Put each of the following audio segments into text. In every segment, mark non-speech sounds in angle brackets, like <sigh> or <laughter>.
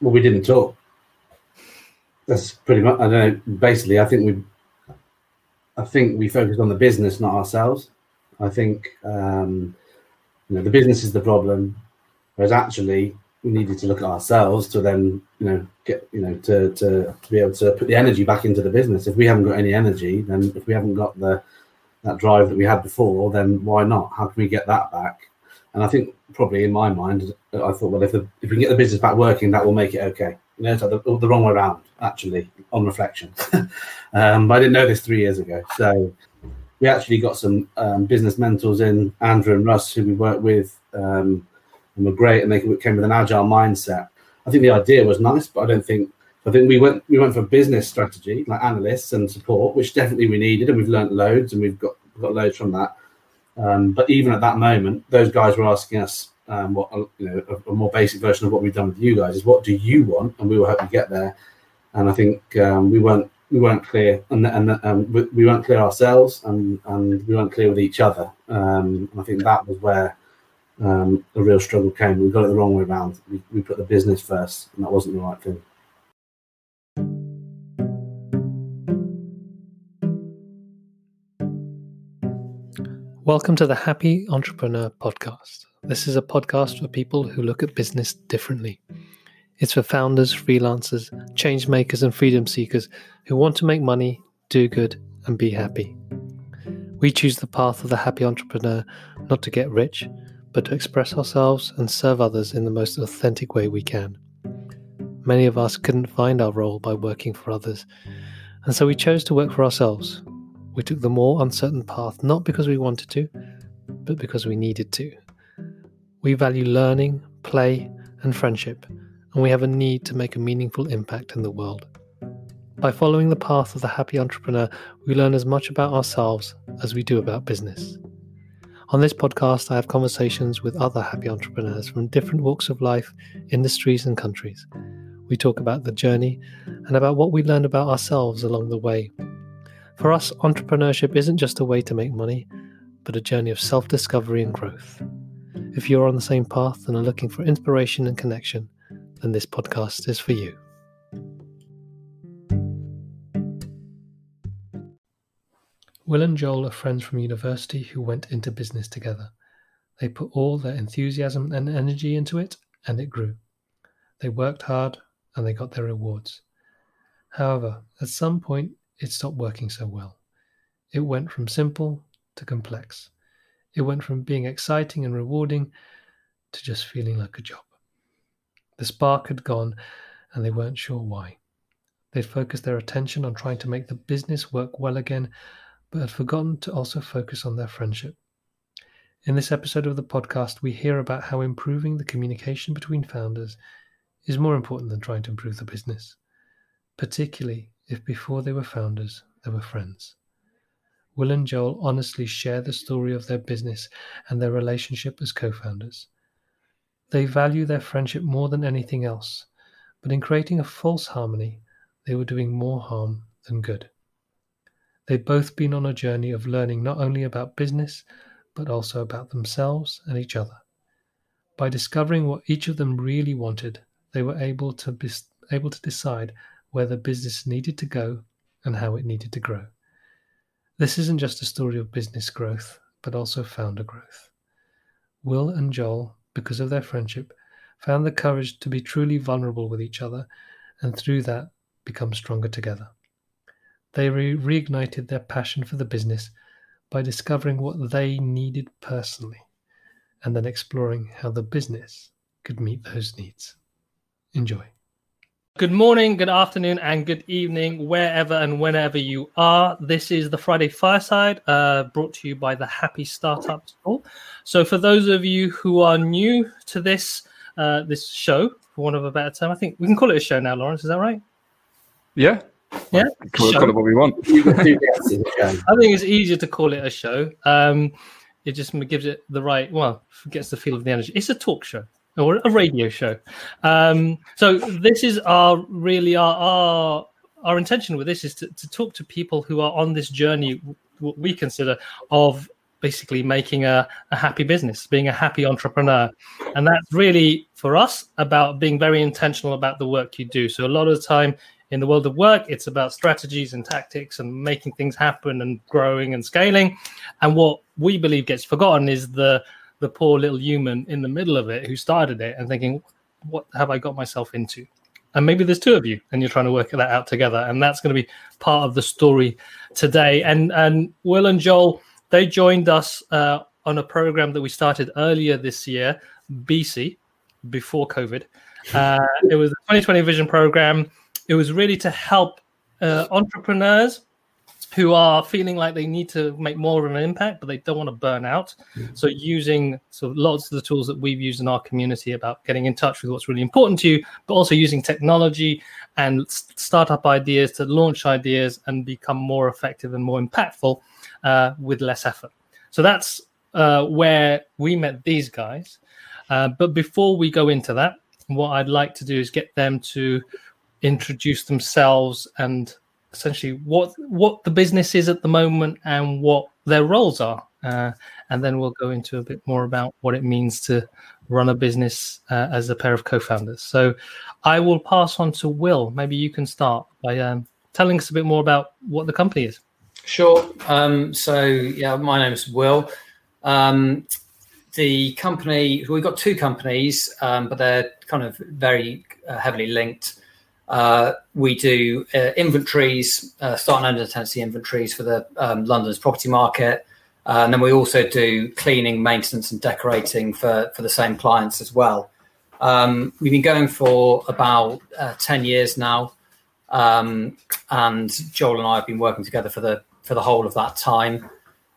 well, we didn't talk. That's pretty much. I don't know. Basically, I think we, I think we focused on the business, not ourselves. I think um, you know the business is the problem, whereas actually we needed to look at ourselves to then you know get you know to, to to be able to put the energy back into the business. If we haven't got any energy, then if we haven't got the that drive that we had before, then why not? How can we get that back? And I think probably in my mind, I thought, well, if the, if we can get the business back working, that will make it okay. You know, it's like the, the wrong way around, actually, on reflection. <laughs> um, I didn't know this three years ago, so we actually got some um, business mentors in Andrew and Russ, who we worked with, um, and were great, and they came with an agile mindset. I think the idea was nice, but I don't think I think we went we went for business strategy, like analysts and support, which definitely we needed, and we've learned loads, and we've got got loads from that. Um, but even at that moment, those guys were asking us um, what you know a, a, more basic version of what we've done with you guys is what do you want, and we will help you get there. And I think um, we weren't we weren't clear, and and um, we weren't clear ourselves, and and we weren't clear with each other. Um, and I think that was where um, the real struggle came. We got it the wrong way around. We, we put the business first, and that wasn't the right thing. Welcome to the Happy Entrepreneur Podcast. This is a podcast for people who look at business differently. It's for founders, freelancers, change makers, and freedom seekers who want to make money, do good, and be happy. We choose the path of the happy entrepreneur not to get rich, but to express ourselves and serve others in the most authentic way we can. Many of us couldn't find our role by working for others, and so we chose to work for ourselves we took the more uncertain path not because we wanted to, but because we needed to. We value learning, play, and friendship, and we have a need to make a meaningful impact in the world. By following the path of the happy entrepreneur, we learn as much about ourselves as we do about business. On this podcast, I have conversations with other happy entrepreneurs from different walks of life, industries, and countries. We talk about the journey and about what we learned about ourselves along the way for us, entrepreneurship isn't just a way to make money, but a journey of self discovery and growth. If you're on the same path and are looking for inspiration and connection, then this podcast is for you. Will and Joel are friends from university who went into business together. They put all their enthusiasm and energy into it, and it grew. They worked hard and they got their rewards. However, at some point, it stopped working so well. It went from simple to complex. It went from being exciting and rewarding to just feeling like a job. The spark had gone and they weren't sure why. They'd focused their attention on trying to make the business work well again, but had forgotten to also focus on their friendship. In this episode of the podcast, we hear about how improving the communication between founders is more important than trying to improve the business, particularly if before they were founders, they were friends. Will and Joel honestly share the story of their business and their relationship as co founders. They value their friendship more than anything else, but in creating a false harmony, they were doing more harm than good. They've both been on a journey of learning not only about business, but also about themselves and each other. By discovering what each of them really wanted, they were able to be able to decide where the business needed to go and how it needed to grow. This isn't just a story of business growth, but also founder growth. Will and Joel, because of their friendship, found the courage to be truly vulnerable with each other and through that become stronger together. They re- reignited their passion for the business by discovering what they needed personally and then exploring how the business could meet those needs. Enjoy. Good morning, good afternoon, and good evening, wherever and whenever you are. This is the Friday Fireside, uh, brought to you by the Happy Startup School. So, for those of you who are new to this uh, this show, for want of a better term, I think we can call it a show now. Laurence, is that right? Yeah, yeah. Call, call it what we want. <laughs> I think it's easier to call it a show. Um, it just gives it the right, well, gets the feel of the energy. It's a talk show or a radio show. Um, so this is our really our, our our intention with this is to, to talk to people who are on this journey what we consider of basically making a, a happy business, being a happy entrepreneur. And that's really for us about being very intentional about the work you do. So a lot of the time in the world of work, it's about strategies and tactics and making things happen and growing and scaling. And what we believe gets forgotten is the the poor little human in the middle of it who started it and thinking, what have I got myself into? And maybe there's two of you and you're trying to work that out together. And that's going to be part of the story today. And and Will and Joel, they joined us uh, on a program that we started earlier this year, BC, before COVID. <laughs> Uh, it was the 2020 Vision program. It was really to help uh, entrepreneurs who are feeling like they need to make more of an impact, but they don't want to burn out. Mm-hmm. So using sort of lots of the tools that we've used in our community about getting in touch with what's really important to you, but also using technology and startup ideas to launch ideas and become more effective and more impactful uh, with less effort. So that's uh, where we met these guys. Uh, but before we go into that, what I'd like to do is get them to introduce themselves and essentially what what the business is at the moment and what their roles are, uh, and then we'll go into a bit more about what it means to run a business uh, as a pair of co-founders. So, I will pass on to Will. Maybe you can start by um, telling us a bit more about what the company is. Sure. Um, so, yeah, my name is Will. Um, the company, we've got two companies, um, but they're kind of very uh, heavily linked. Uh, we do uh, inventories, uh, start and end tenancy inventories for the um, London's property market. Uh, and then we also do cleaning, maintenance, and decorating for, for the same clients as well. Um, we've been going for about uh, 10 years now. Um, and Joel and I have been working together for the for the whole of that time.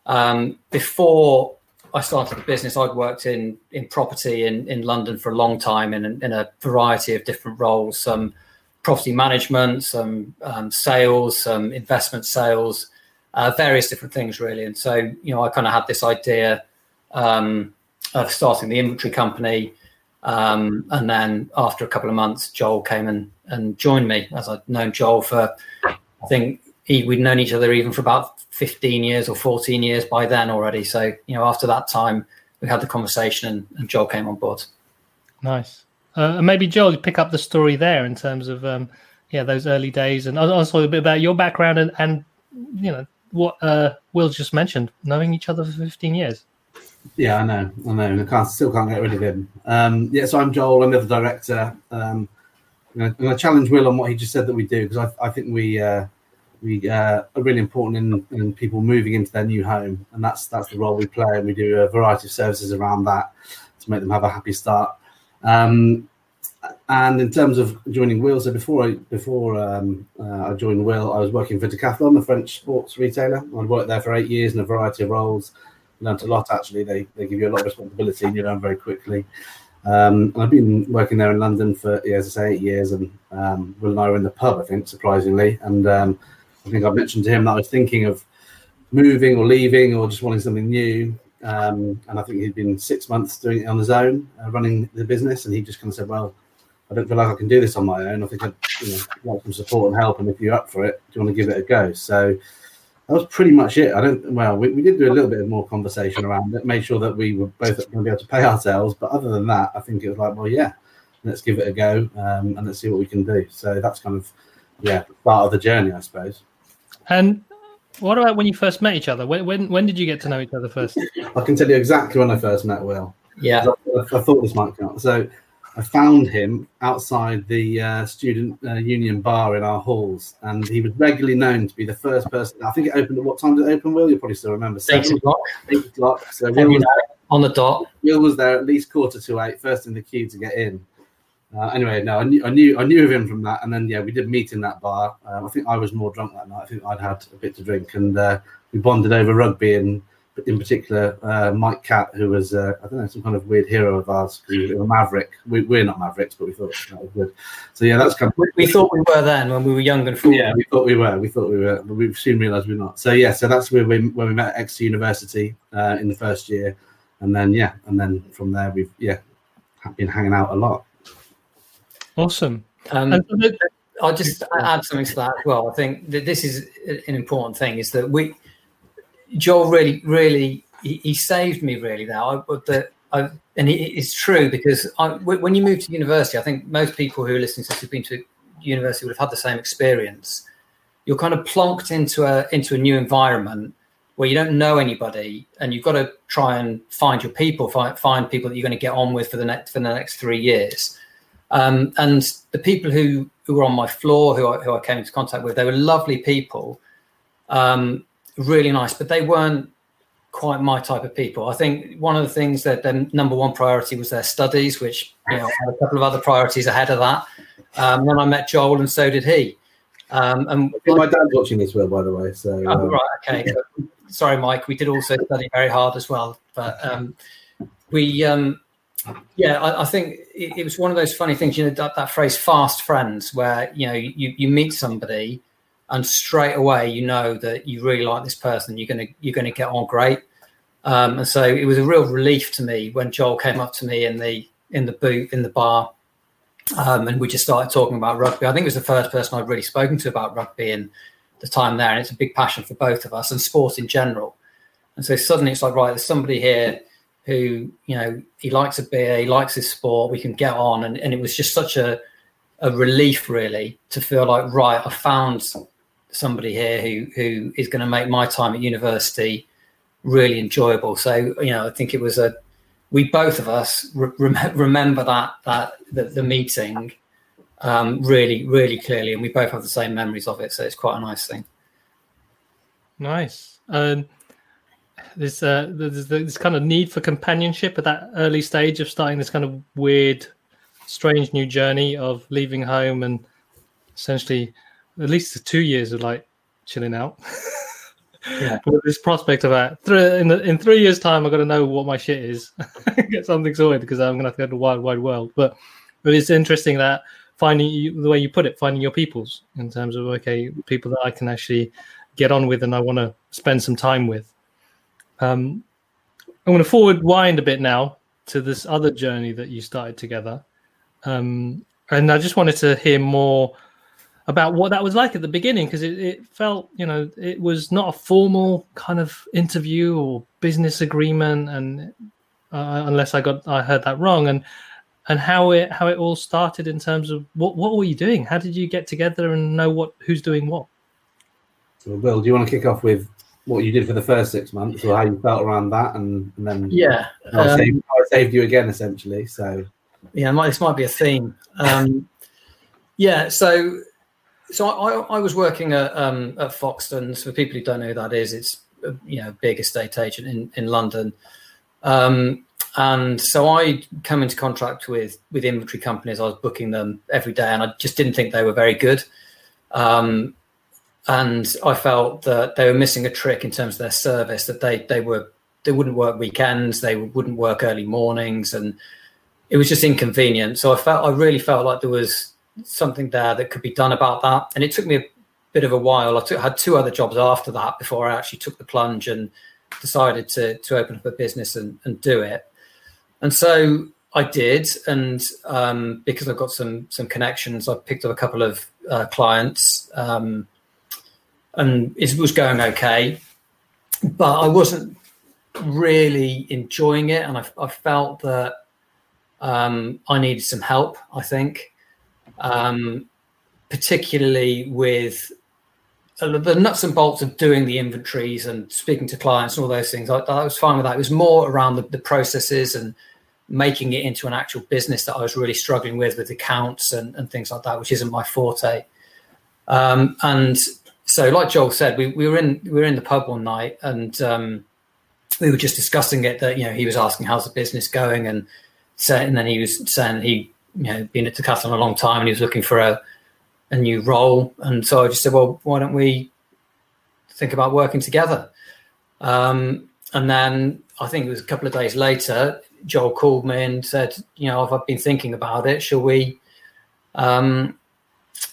Um, before I started the business, I'd worked in in property in, in London for a long time in, in a variety of different roles, some property management, some um, sales, some investment sales, uh, various different things really. And so, you know, I kind of had this idea um, of starting the inventory company. Um, and then after a couple of months, Joel came and, and joined me as I'd known Joel for, I think he, we'd known each other even for about 15 years or 14 years by then already. So, you know, after that time, we had the conversation and, and Joel came on board. Nice. Uh, and maybe Joel, pick up the story there in terms of um, yeah those early days, and also a bit about your background and, and you know what uh, Will just mentioned, knowing each other for fifteen years. Yeah, I know, I know. I can't still can't get rid of him. Um, yeah, so I'm Joel. I'm the director. Um, to challenge Will on what he just said that we do because I, I think we uh, we uh, are really important in, in people moving into their new home, and that's that's the role we play. And we do a variety of services around that to make them have a happy start. Um, and in terms of joining Will, so before I before um, uh, I joined Will, I was working for Decathlon, the French sports retailer. I'd worked there for eight years in a variety of roles. Learned a lot actually. They they give you a lot of responsibility and you learn very quickly. Um, I've been working there in London for, yeah, as I say, eight years. And um, Will and I were in the pub, I think, surprisingly. And um, I think I've mentioned to him that I was thinking of moving or leaving or just wanting something new. Um, and I think he'd been six months doing it on his own, uh, running the business, and he just kind of said, "Well, I don't feel like I can do this on my own. I think I'd you know, like some support and help, and if you're up for it, do you want to give it a go?" So that was pretty much it. I don't. Well, we, we did do a little bit of more conversation around it, made sure that we were both going to be able to pay ourselves. But other than that, I think it was like, well, yeah, let's give it a go, um, and let's see what we can do. So that's kind of yeah, part of the journey, I suppose. And what about when you first met each other? When when, when did you get to know each other first? I can tell you exactly when I first met Will. Yeah, I, I thought this might count. So I found him outside the uh, student uh, union bar in our halls, and he was regularly known to be the first person. I think it opened at what time did it open? Will you probably still remember? Eight o'clock. Eight o'clock. So Will was, on the dot. Will was there at least quarter to eight, first in the queue to get in. Uh, anyway, no, I knew, I knew I knew of him from that, and then yeah, we did meet in that bar. Um, I think I was more drunk that night. I think I'd had a bit to drink, and uh, we bonded over rugby, and in particular, uh, Mike Catt, who was uh, I don't know some kind of weird hero of ours, because he was a maverick. We, are not mavericks, but we thought that was good. So yeah, that's kind of we, we, thought we were then when we were young and foolish. Yeah, we thought we were. We thought we were, but we soon realised we're not. So yeah, so that's where we when we met at Exeter University uh, in the first year, and then yeah, and then from there we've yeah been hanging out a lot. Awesome. Um, I'll just add something to that as well. I think that this is an important thing: is that we, Joel really, really he, he saved me really but the, I, and it, it's true because I, when you move to university, I think most people who are listening to this who've been to university would have had the same experience. You're kind of plonked into a into a new environment where you don't know anybody, and you've got to try and find your people, find find people that you're going to get on with for the next for the next three years. Um, and the people who who were on my floor, who I, who I came into contact with, they were lovely people, um, really nice, but they weren't quite my type of people. I think one of the things that their number one priority was their studies, which you know had a couple of other priorities ahead of that. Um, then I met Joel, and so did he. Um, and my dad's watching this, well, by the way. So oh, um, right, okay. Yeah. Sorry, Mike. We did also study very hard as well, but um, we, um, yeah, I, I think it, it, was one of those funny things. You know that, that phrase "fast friends," where you know you you meet somebody and straight away you know that you really like this person you're going to you're going to get on great um, and so it was a real relief to me when joel came up to me in the in the boot in the bar um, and we just started talking about rugby i think it was the first person i'd really spoken to about rugby in the time there and it's a big passion for both of us and sport in general and so suddenly it's like right there's somebody here who you know he likes a beer he likes his sport we can get on and, and it was just such a a relief really to feel like right i found somebody here who who is going to make my time at university really enjoyable. So you know, I think it was a we both of us re- remember that that the, the meeting um, really really clearly, and we both have the same memories of it. So it's quite a nice thing. Nice. Um, there's, uh, there's this kind of need for companionship at that early stage of starting this kind of weird, strange new journey of leaving home and essentially at least the two years of like chilling out. yeah. <laughs> With this prospect of that, in the, in three years' time, I've got to know what my shit is, <laughs> get something sorted because I'm gonna have to go to the wide, wide world. But but it's interesting that finding you, the way you put it, finding your peoples in terms of okay, people that I can actually get on with and I want to spend some time with. Um, I'm going to forward wind a bit now to this other journey that you started together, um, and I just wanted to hear more about what that was like at the beginning because it, it felt you know it was not a formal kind of interview or business agreement and uh, unless i got i heard that wrong. And and how it how it all started in terms of what what were you doing? How did you get together and know what who's doing what? So bill do you want to kick off with what you did for the first six months or how you felt around that and, and then yeah I, um, saved, I saved you again essentially so yeah this might be a theme um, yeah so so I, I was working at, um, at Foxtons. For people who don't know who that is, it's a, you know big estate agent in in London. Um, and so I come into contract with with inventory companies. I was booking them every day, and I just didn't think they were very good. Um, and I felt that they were missing a trick in terms of their service. That they they were they wouldn't work weekends, they wouldn't work early mornings, and it was just inconvenient. So I felt I really felt like there was something there that could be done about that. And it took me a bit of a while. I took, had two other jobs after that before I actually took the plunge and decided to to open up a business and, and do it. And so I did, and um, because I've got some some connections, I picked up a couple of uh, clients, um, and it was going okay, but I wasn't really enjoying it, and I, I felt that um, I needed some help. I think, um, particularly with the nuts and bolts of doing the inventories and speaking to clients and all those things. I, I was fine with that. It was more around the, the, processes and making it into an actual business that I was really struggling with, with accounts and, and things like that, which isn't my forte. Um, and so, like Joel said, we, we were in we were in the pub one night and um, we were just discussing it. That you know he was asking how's the business going and saying, and then he was saying he you know been at Decathlon a long time and he was looking for a a new role. And so I just said, well, why don't we think about working together? Um, and then I think it was a couple of days later, Joel called me and said, you know, I've been thinking about it. Shall we, um,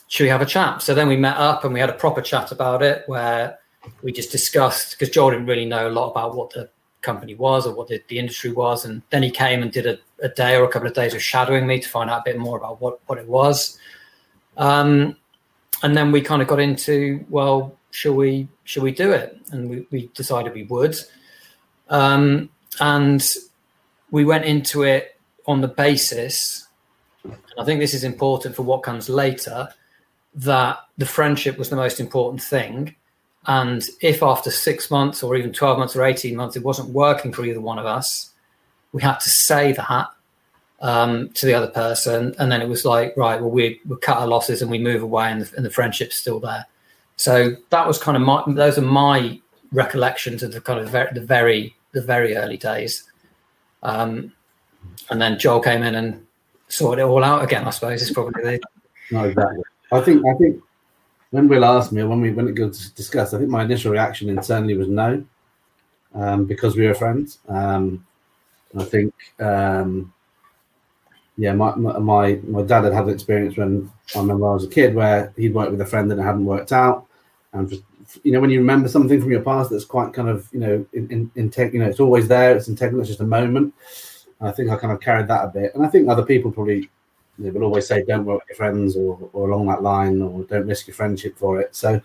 should we have a chat? So then we met up and we had a proper chat about it where we just discussed because Joel didn't really know a lot about what the company was or what the, the industry was. And then he came and did a, a, day or a couple of days of shadowing me to find out a bit more about what, what it was. Um, and then we kind of got into, well, shall we, shall we do it? And we, we decided we would. Um, and we went into it on the basis, and I think this is important for what comes later, that the friendship was the most important thing. And if after six months or even 12 months or 18 months it wasn't working for either one of us, we had to say that um, to the other person. And then it was like, right, well, we, we cut our losses and we move away and the, and the friendship's still there. So that was kind of my, those are my recollections of the kind of very, the very, the very early days. Um, and then Joel came in and sorted it all out again. I suppose is probably the. No, exactly. I think I think when Will asked me, when we when it got discussed, I think my initial reaction internally was no, um, because we were friends. Um, I think, um, yeah, my, my my dad had had an experience when I remember I was a kid where he'd worked with a friend and it hadn't worked out, and for, you know when you remember something from your past that's quite kind of you know in, in, in tech, you know it's always there, it's integral, it's just a moment. I think I kind of carried that a bit, and I think other people probably they will always say don't work your friends or, or along that line or don't risk your friendship for it. So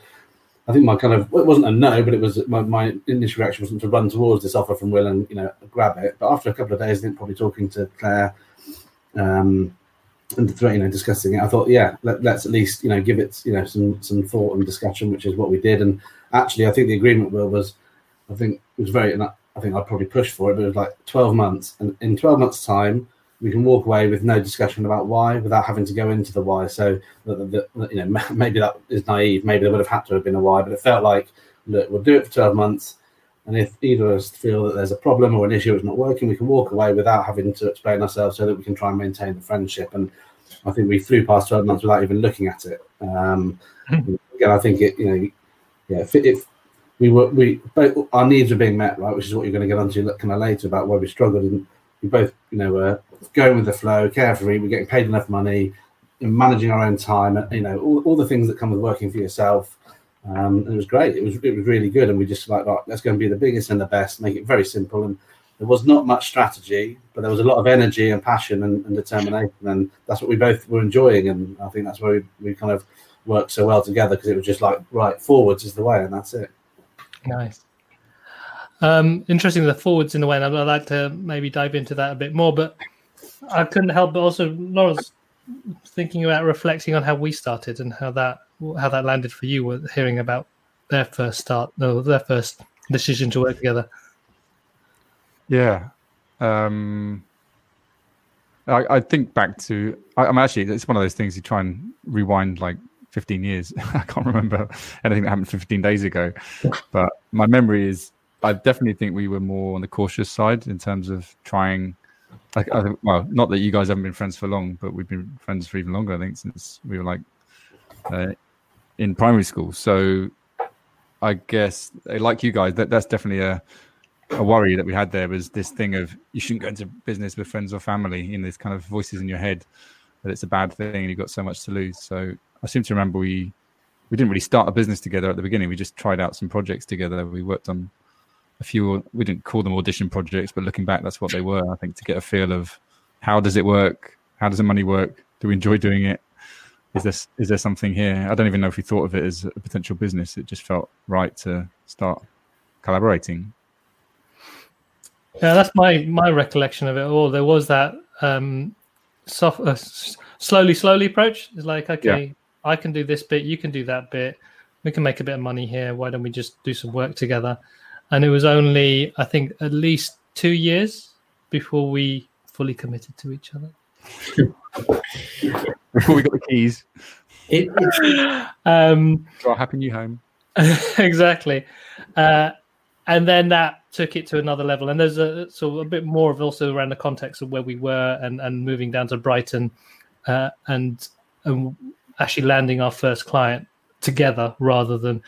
I think my kind of well, it wasn't a no, but it was my, my initial reaction wasn't to run towards this offer from Will and you know grab it. But after a couple of days, I think probably talking to Claire um, and you know discussing it, I thought yeah, let, us at least you know give it you know some some thought and discussion, which is what we did. And actually, I think the agreement Will was I think it was very I, I think I'd probably push for it, but it was like twelve months, and in twelve months' time we can walk away with no discussion about why without having to go into the why. So that, you know <laughs> maybe that is naive. Maybe there would have had to have been a why, but it felt like look, we'll do it for twelve months, and if either of us feel that there's a problem or an issue that's not working, we can walk away without having to explain ourselves, so that we can try and maintain the friendship. And I think we flew past twelve months without even looking at it. Um, again, I think it you know yeah if, if we were we both our needs were being met right, which is what you're going to get onto kind of later about where we struggled and we both you know were going with the flow, carefree. We're getting paid enough money, managing our own time. You know, all, all the things that come with working for yourself. Um, it was great. It was it was really good, and we just like, right, let's go and be the biggest and the best. Make it very simple, and there was not much strategy, but there was a lot of energy and passion and, and determination, and that's what we both were enjoying. And I think that's where we, we kind of worked so well together because it was just like right forwards is the way, and that's it. Nice. Um, interesting the forwards in the way, and I'd like to maybe dive into that a bit more. But I couldn't help but also Laura's thinking about reflecting on how we started and how that how that landed for you. Were hearing about their first start, no, their first decision to work together. Yeah, um, I, I think back to. I, I'm actually it's one of those things you try and rewind like 15 years. <laughs> I can't remember anything that happened 15 days ago, <laughs> but my memory is I definitely think we were more on the cautious side in terms of trying. Like, I think, well, not that you guys haven't been friends for long, but we've been friends for even longer. I think since we were like uh, in primary school. So I guess, uh, like you guys, that that's definitely a a worry that we had there was this thing of you shouldn't go into business with friends or family in this kind of voices in your head that it's a bad thing and you've got so much to lose. So I seem to remember we we didn't really start a business together at the beginning. We just tried out some projects together. We worked on a few we didn't call them audition projects but looking back that's what they were i think to get a feel of how does it work? How does the money work? Do we enjoy doing it? Is this is there something here? I don't even know if we thought of it as a potential business. It just felt right to start collaborating. Yeah that's my my recollection of it all. There was that um soft uh, slowly slowly approach. It's like okay yeah. i can do this bit you can do that bit. We can make a bit of money here. Why don't we just do some work together and it was only I think at least two years before we fully committed to each other. before we got the keys. It, um, to our happy new home. <laughs> exactly, uh, and then that took it to another level. And there's a so a bit more of also around the context of where we were and and moving down to Brighton, uh, and and actually landing our first client together rather than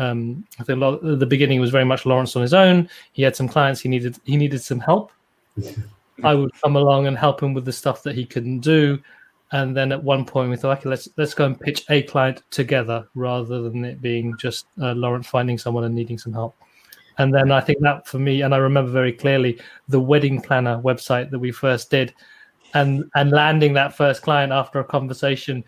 um, I think the beginning was very much Laurence on his own. He had some clients. He needed he needed some help. <laughs> I would come along and help him with the stuff that he couldn't do. And then at one point we thought, okay, let's let's go and pitch a client together rather than it being just uh, Laurence finding someone and needing some help. And then I think that for me, and I remember very clearly the wedding planner website that we first did, and and landing that first client after a conversation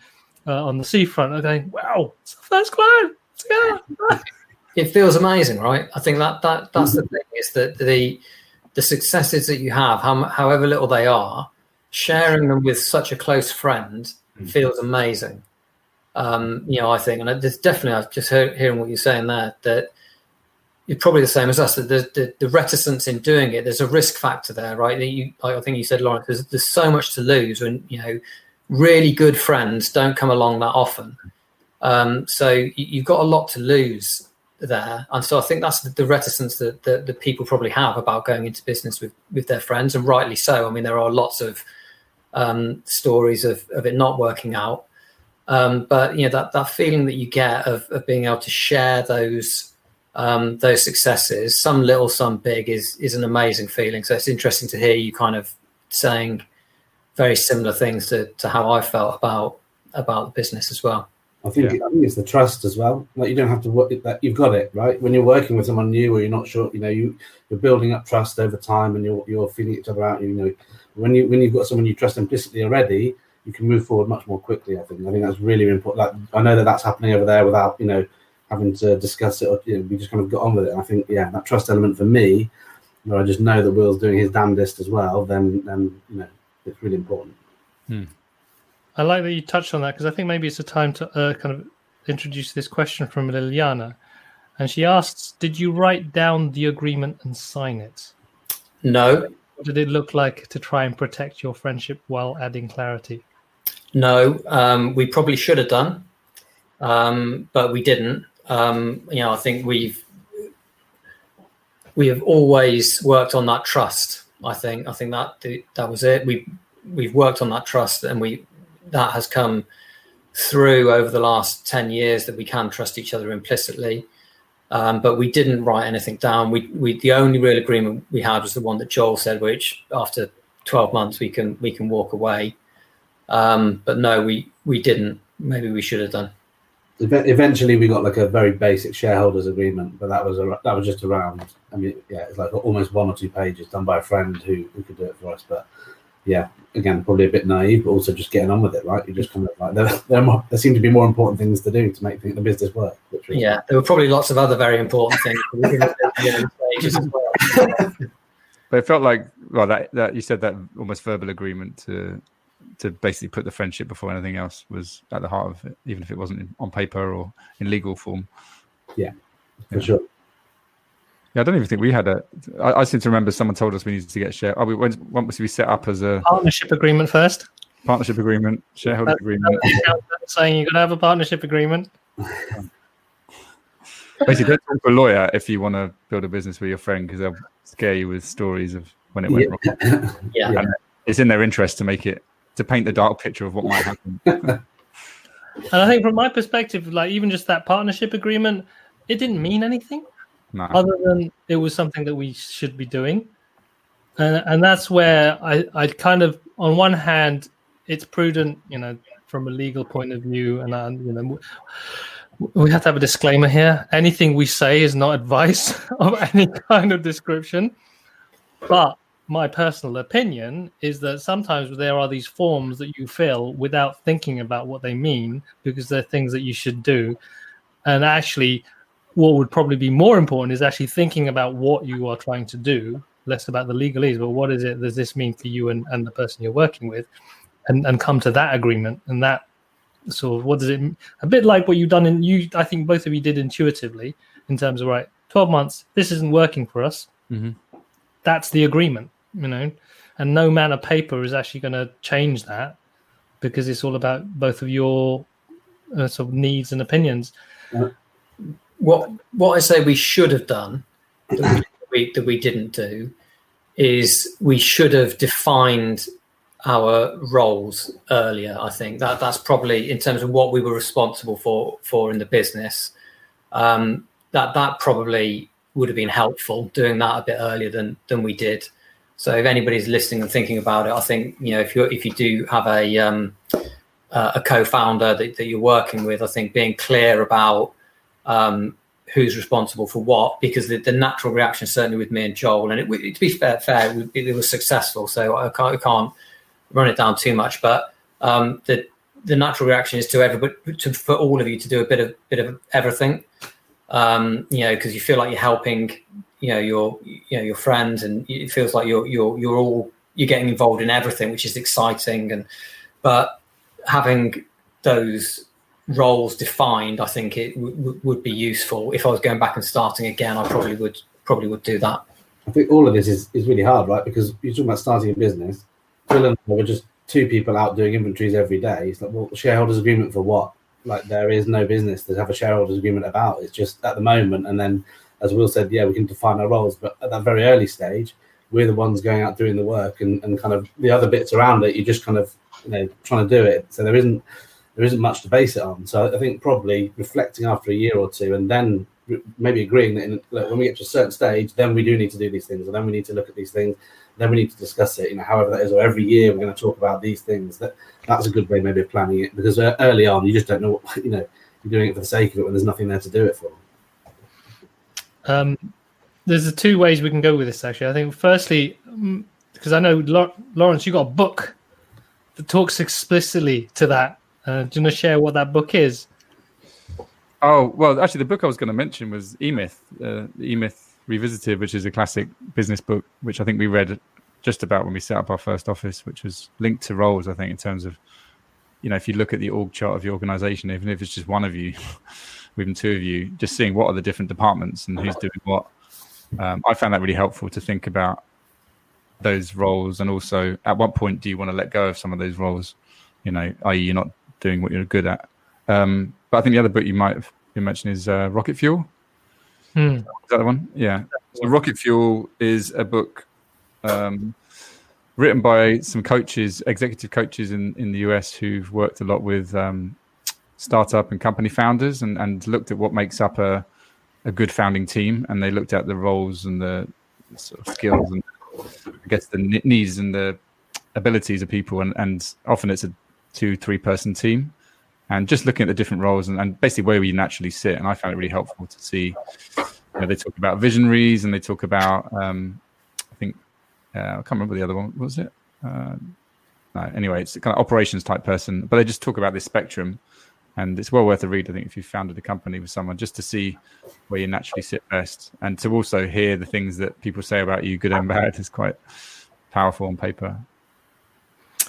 uh, on the seafront. I'm going, wow, it's the first client. <laughs> it feels amazing, right? I think that that that's the thing is that the the successes that you have, how, however little they are, sharing them with such a close friend mm-hmm. feels amazing. Um, you know, I think, and there's definitely, I've just heard, hearing what you're saying there, that you're probably the same as us. That the, the, the, reticence in doing it, there's a risk factor there, right? That you, I think you said, Laurence, there's, there's so much to lose when you know really good friends don't come along that often. Um, so you, you've got a lot to lose there. And so I think that's the, the reticence that, that, that, people probably have about going into business with, with their friends, and rightly so. I mean, there are lots of um, stories of, of it not working out. Um, but you know that that feeling that you get of, of being able to share those um, those successes, some little, some big, is is an amazing feeling. So it's interesting to hear you kind of saying very similar things to, to how I felt about about the business as well. I think, yeah. I think it's the trust as well. Like you don't have to work that you've got it right when you're working with someone new or you're not sure. You know, you you're building up trust over time and you're you're feeling each other out. You know, when you when you've got someone you trust implicitly already, you can move forward much more quickly. I think. I think that's really important. Like I know that that's happening over there without you know having to discuss it. Or, you know, we just kind of got on with it. And I think yeah, that trust element for me, where I just know that Will's doing his damnedest as well. Then then you know it's really important. Hmm. I like that you touched on that because I think maybe it's a time to uh, kind of introduce this question from Liliana. And she asks, Did you write down the agreement and sign it? No. What did it look like to try and protect your friendship while adding clarity? No, um, we probably should have done, um, but we didn't. Um, you know, I think we've we have always worked on that trust. I think I think that that was it. We we've worked on that trust, and we that has come through over the last 10 years that we can trust each other implicitly. Um, but we didn't write anything down. We, we the only real agreement we had was the one that Joel said, which after 12 months we can we can walk away. Um, but no, we we didn't. Maybe we should have done. Eventually, we got like a very basic shareholders agreement, but that was a, that was just around. I mean, yeah, it's like almost one or two pages done by a friend who, who could do it for us. But yeah, again, probably a bit naive, but also just getting on with it, right? You just kind of like there, there, more, there seem to be more important things to do to make the business work. yeah, there were probably lots of other very important things. <laughs> but it felt like well that, that you said that almost verbal agreement to to basically put the friendship before anything else was at the heart of it, even if it wasn't in, on paper or in legal form. Yeah, for yeah. sure. Yeah, I don't even think we had a. I, I seem to remember someone told us we needed to get share. Oh, we once, once we set up as a partnership agreement first. Partnership agreement, shareholder That's agreement. saying you're going to have a partnership agreement. <laughs> Basically, don't talk to a lawyer if you want to build a business with your friend because they'll scare you with stories of when it went yeah. wrong. yeah, and it's in their interest to make it to paint the dark picture of what might happen. <laughs> and I think, from my perspective, like even just that partnership agreement, it didn't mean anything no. other than it was something that we should be doing. And, and that's where I, I kind of, on one hand, it's prudent, you know, from a legal point of view, and I, you know, we have to have a disclaimer here. Anything we say is not advice <laughs> of any kind of description. But my personal opinion is that sometimes there are these forms that you fill without thinking about what they mean because they're things that you should do. And actually, what would probably be more important is actually thinking about what you are trying to do, less about the legalese, but what is it does this mean for you and, and the person you're working with, and, and come to that agreement and that sort of what does it a bit like what you've done in you I think both of you did intuitively in terms of right 12 months this isn't working for us. Mm-hmm. that's the agreement you know and no man of paper is actually going to change that because it's all about both of your uh, sort of needs and opinions what what I say we should have done that we, that we didn't do is we should have defined our roles earlier. I think that that's probably in terms of what we were responsible for for in the business. Um, that that probably would have been helpful doing that a bit earlier than than we did. So if anybody's listening and thinking about it, I think you know if you if you do have a um, uh, a co-founder that, that you're working with, I think being clear about um, who's responsible for what because the, the, natural reaction certainly with me and Joel and it, to be fair, fair it, it, was successful so I can't, I can't run it down too much but um, the the natural reaction is to everybody to, for all of you to do a bit of bit of everything Um, you know, because you feel like you're helping, you know, your you know your friends, and it feels like you're you're you're all you're getting involved in everything, which is exciting. And but having those roles defined, I think it w- w- would be useful. If I was going back and starting again, I probably would probably would do that. I think all of this is, is really hard, right? Because you're talking about starting a business. Phil and I were just two people out doing inventories every day. It's like, well, shareholders agreement for what? Like, there is no business to have a shareholders agreement about. It's just at the moment. And then, as Will said, yeah, we can define our roles. But at that very early stage, we're the ones going out doing the work and, and kind of the other bits around it. You're just kind of, you know, trying to do it. So there isn't there isn't much to base it on. So I think probably reflecting after a year or two and then maybe agreeing that in, when we get to a certain stage, then we do need to do these things, and then we need to look at these things, then we need to discuss it. You know, however that is, or every year we're going to talk about these things. That that's a good way maybe of planning it because uh, early on you just don't know what <laughs> you know you're doing it for the sake of it when there's nothing there to do it for. Um, there's the two ways we can go with this. Actually, I think firstly, because mm, I know Laurence, you got a book that talks explicitly to that. Uh, do you want to share what that book is? Oh well, actually, the book I was going to mention was E Myth, uh, E Myth Revisited, which is a classic business book, which I think we read just about when we set up our first office, which was linked to roles. I think in terms of, you know, if you look at the org chart of your organization, even if it's just one of you, <laughs> even two of you, just seeing what are the different departments and who's doing what. Um, I found that really helpful to think about those roles and also at what point do you want to let go of some of those roles, you know, i.e., you're not doing what you're good at. Um, but I think the other book you might have been mentioning is uh, Rocket Fuel. Hmm. Is that the one? Yeah. So Rocket Fuel is a book um, written by some coaches, executive coaches in, in the US who've worked a lot with um, startup and company founders and, and looked at what makes up a, a good founding team. And they looked at the roles and the sort of skills and I guess the needs and the abilities of people. And, and often it's a two, three person team and just looking at the different roles and, and basically where we naturally sit. And I found it really helpful to see. You know, they talk about visionaries and they talk about um, I think uh, I can't remember the other one. What was it? Uh, no, anyway, it's kind of operations type person, but they just talk about this spectrum, and it's well worth a read. I think if you founded a company with someone, just to see where you naturally sit best, and to also hear the things that people say about you, good and bad, is quite powerful on paper.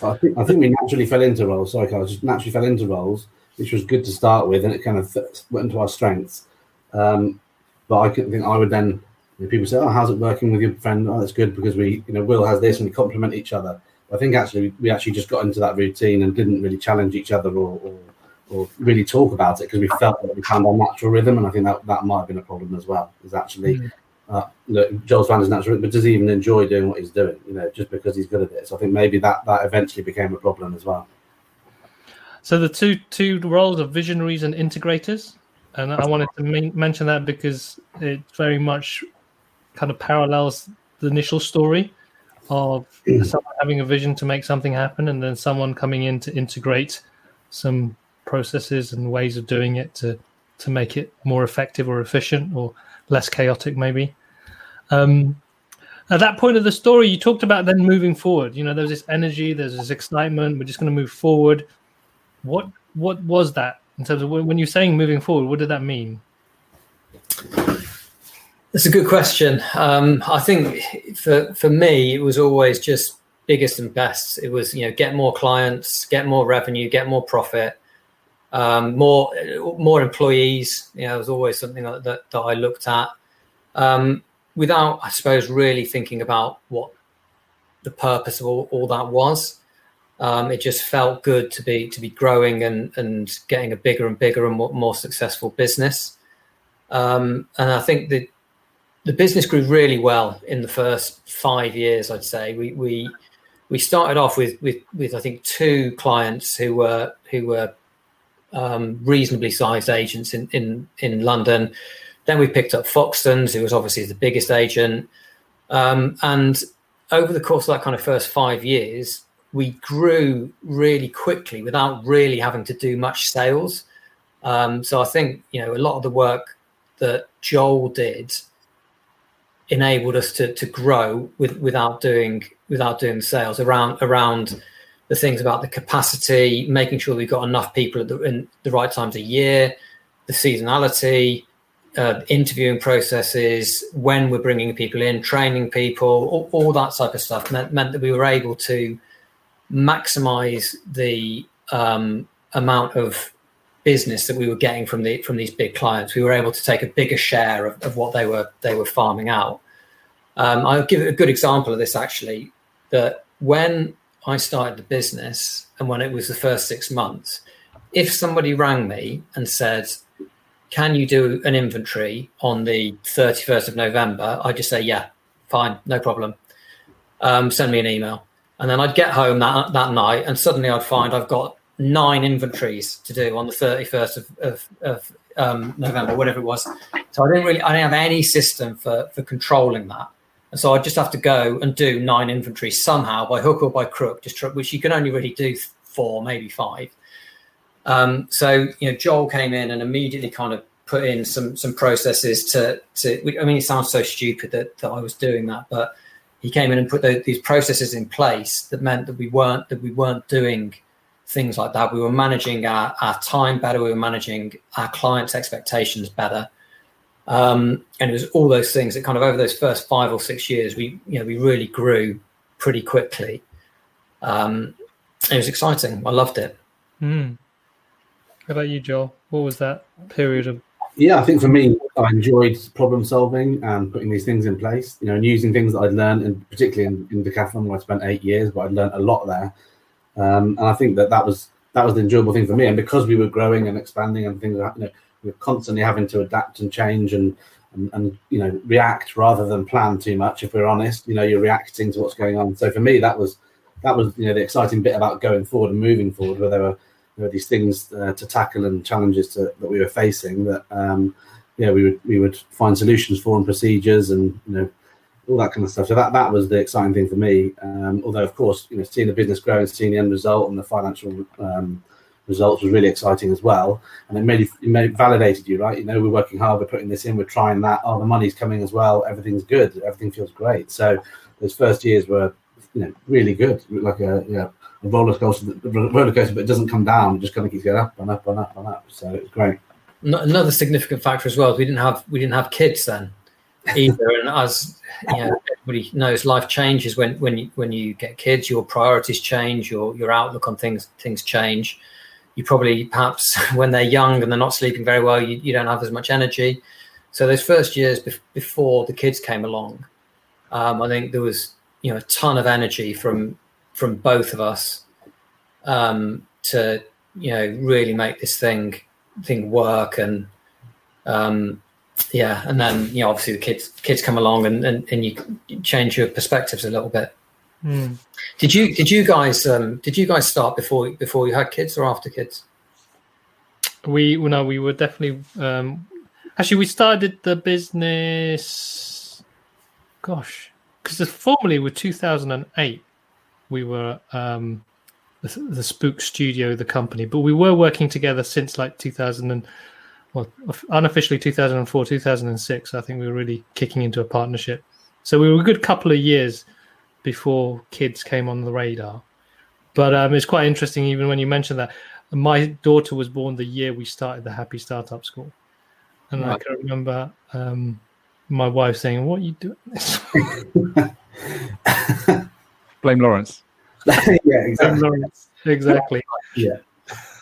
I think I think we naturally fell into roles. Sorry, Carl, just naturally fell into roles, which was good to start with, and it kind of went into our strengths. Um, but I could think I would then you know, people say, "Oh, how's it working with your friend?" Oh, that's good because we, you know, Will has this and we complement each other. I think actually we actually just got into that routine and didn't really challenge each other or, or, or really talk about it because we felt that we found our natural rhythm, and I think that that might have been a problem as well. Is actually mm-hmm uh, look, Joel's found his natural, but does he even enjoy doing what he's doing? You know, just because he's good at it. So I think maybe that that eventually became a problem as well. So the two two roles of visionaries and integrators, and I wanted to mention that because it very much kind of parallels the initial story of someone having a vision to make something happen, and then someone coming in to integrate some processes and ways of doing it to to make it more effective or efficient or less chaotic, maybe. Um, at that point of the story, you talked about then moving forward. You know, there's this energy, there's this excitement. We're just going to move forward. What what was that in terms of when you're saying moving forward? What did that mean? That's a good question. Um, I think for for me, it was always just biggest and best. It was you know get more clients, get more revenue, get more profit, um, more more employees. You know, it was always something that, that, that I looked at um, without, I suppose, really thinking about what the purpose of all, all that was. Um, it just felt good to be to be growing and and getting a bigger and bigger and more, more successful business. Um, and I think that the business grew really well in the first five years. I'd say we we we started off with with with I think two clients who were who were um, reasonably sized agents in, in, in London. Then we picked up Foxtons, who was obviously the biggest agent. Um, and over the course of that kind of first five years, we grew really quickly without really having to do much sales. Um, so I think you know a lot of the work that Joel did enabled us to to grow with without doing without doing sales around around the things about the capacity, making sure we've got enough people at the, in the right times of year, the seasonality, uh, interviewing processes, when we're bringing people in, training people, all, all that type of stuff meant, meant that we were able to maximize the um, amount of business that we were getting from the from these big clients. We were able to take a bigger share of, of what they were they were farming out. Um, I'll give a good example of this actually. That when I started the business and when it was the first six months, if somebody rang me and said, "Can you do an inventory on the thirty first of November?" I'd just say, "Yeah, fine, no problem." Um, send me an email, and then I'd get home that that night, and suddenly I'd find I've got nine inventories to do on the 31st of, of, of um, November, whatever it was. So I didn't really, I didn't have any system for, for controlling that. And so I just have to go and do nine inventories somehow by hook or by crook, just which you can only really do four, maybe five. Um, so you know, Joel came in and immediately kind of put in some some processes to to. I mean, it sounds so stupid that, that I was doing that, but he came in and put the, these processes in place that meant that we weren't that we weren't doing things like that. We were managing our, our time better. We were managing our clients' expectations better. Um, and it was all those things that kind of over those first five or six years, we you know we really grew pretty quickly. Um, it was exciting. I loved it. Mm. How about you, Joel? What was that period of? Yeah, I think for me, I enjoyed problem solving and putting these things in place. You know, and using things that I'd learned, and particularly in, in Decathlon, where I spent eight years, but I'd learned a lot there um, and I think that that was that was the enjoyable thing for me. And because we were growing and expanding and things, you know, we were constantly having to adapt and change and, and, and you know react rather than plan too much. If we're honest, you know, you're reacting to what's going on. So for me, that was that was you know the exciting bit about going forward and moving forward, where there were there were these things uh, to tackle and challenges to, that we were facing that um, yeah we would we would find solutions for and procedures and you know all that kind of stuff. So that that was the exciting thing for me. Um, although, of course, you know, seeing the business grow and seeing the end result and the financial um, results was really exciting as well. And it made you, it made validated you, right? You know, we're working hard, we're putting this in, we're trying that. Oh, the money's coming as well. Everything's good. Everything feels great. So those first years were, you know, really good. Like a you know, a roller coaster, roller coaster, but it doesn't come down. It just kind of keeps going up and up and up and up. So it was great. Another significant factor as well. We didn't have we didn't have kids then either. And as you know, everybody knows, life changes when when you when you get kids. Your priorities change. Your your outlook on things things change. You probably perhaps <laughs> when they're young and they're not sleeping very well, you, you don't have as much energy. So those first years be- before the kids came along, um, I think there was you know a ton of energy from from both of us um, to you know really make this thing thing work and um, yeah, and then you know obviously the kids kids come along and and, and you change your perspectives a little bit. Mm. Did you did you guys um, did you guys start before before you had kids or after kids? We well, no, we were definitely um, actually we started the business. Gosh, because formally with 2008 we were um, the, the Spook Studio, the company, but we were working together since like 2000 and well, unofficially 2004, 2006, I think we were really kicking into a partnership. So we were a good couple of years before kids came on the radar. But um, it's quite interesting, even when you mentioned that. My daughter was born the year we started the Happy Startup School. And right. I can remember um, my wife saying, What are you doing? <laughs> Blame Laurence. <laughs> yeah, exactly. Blame Laurence. Exactly. yeah.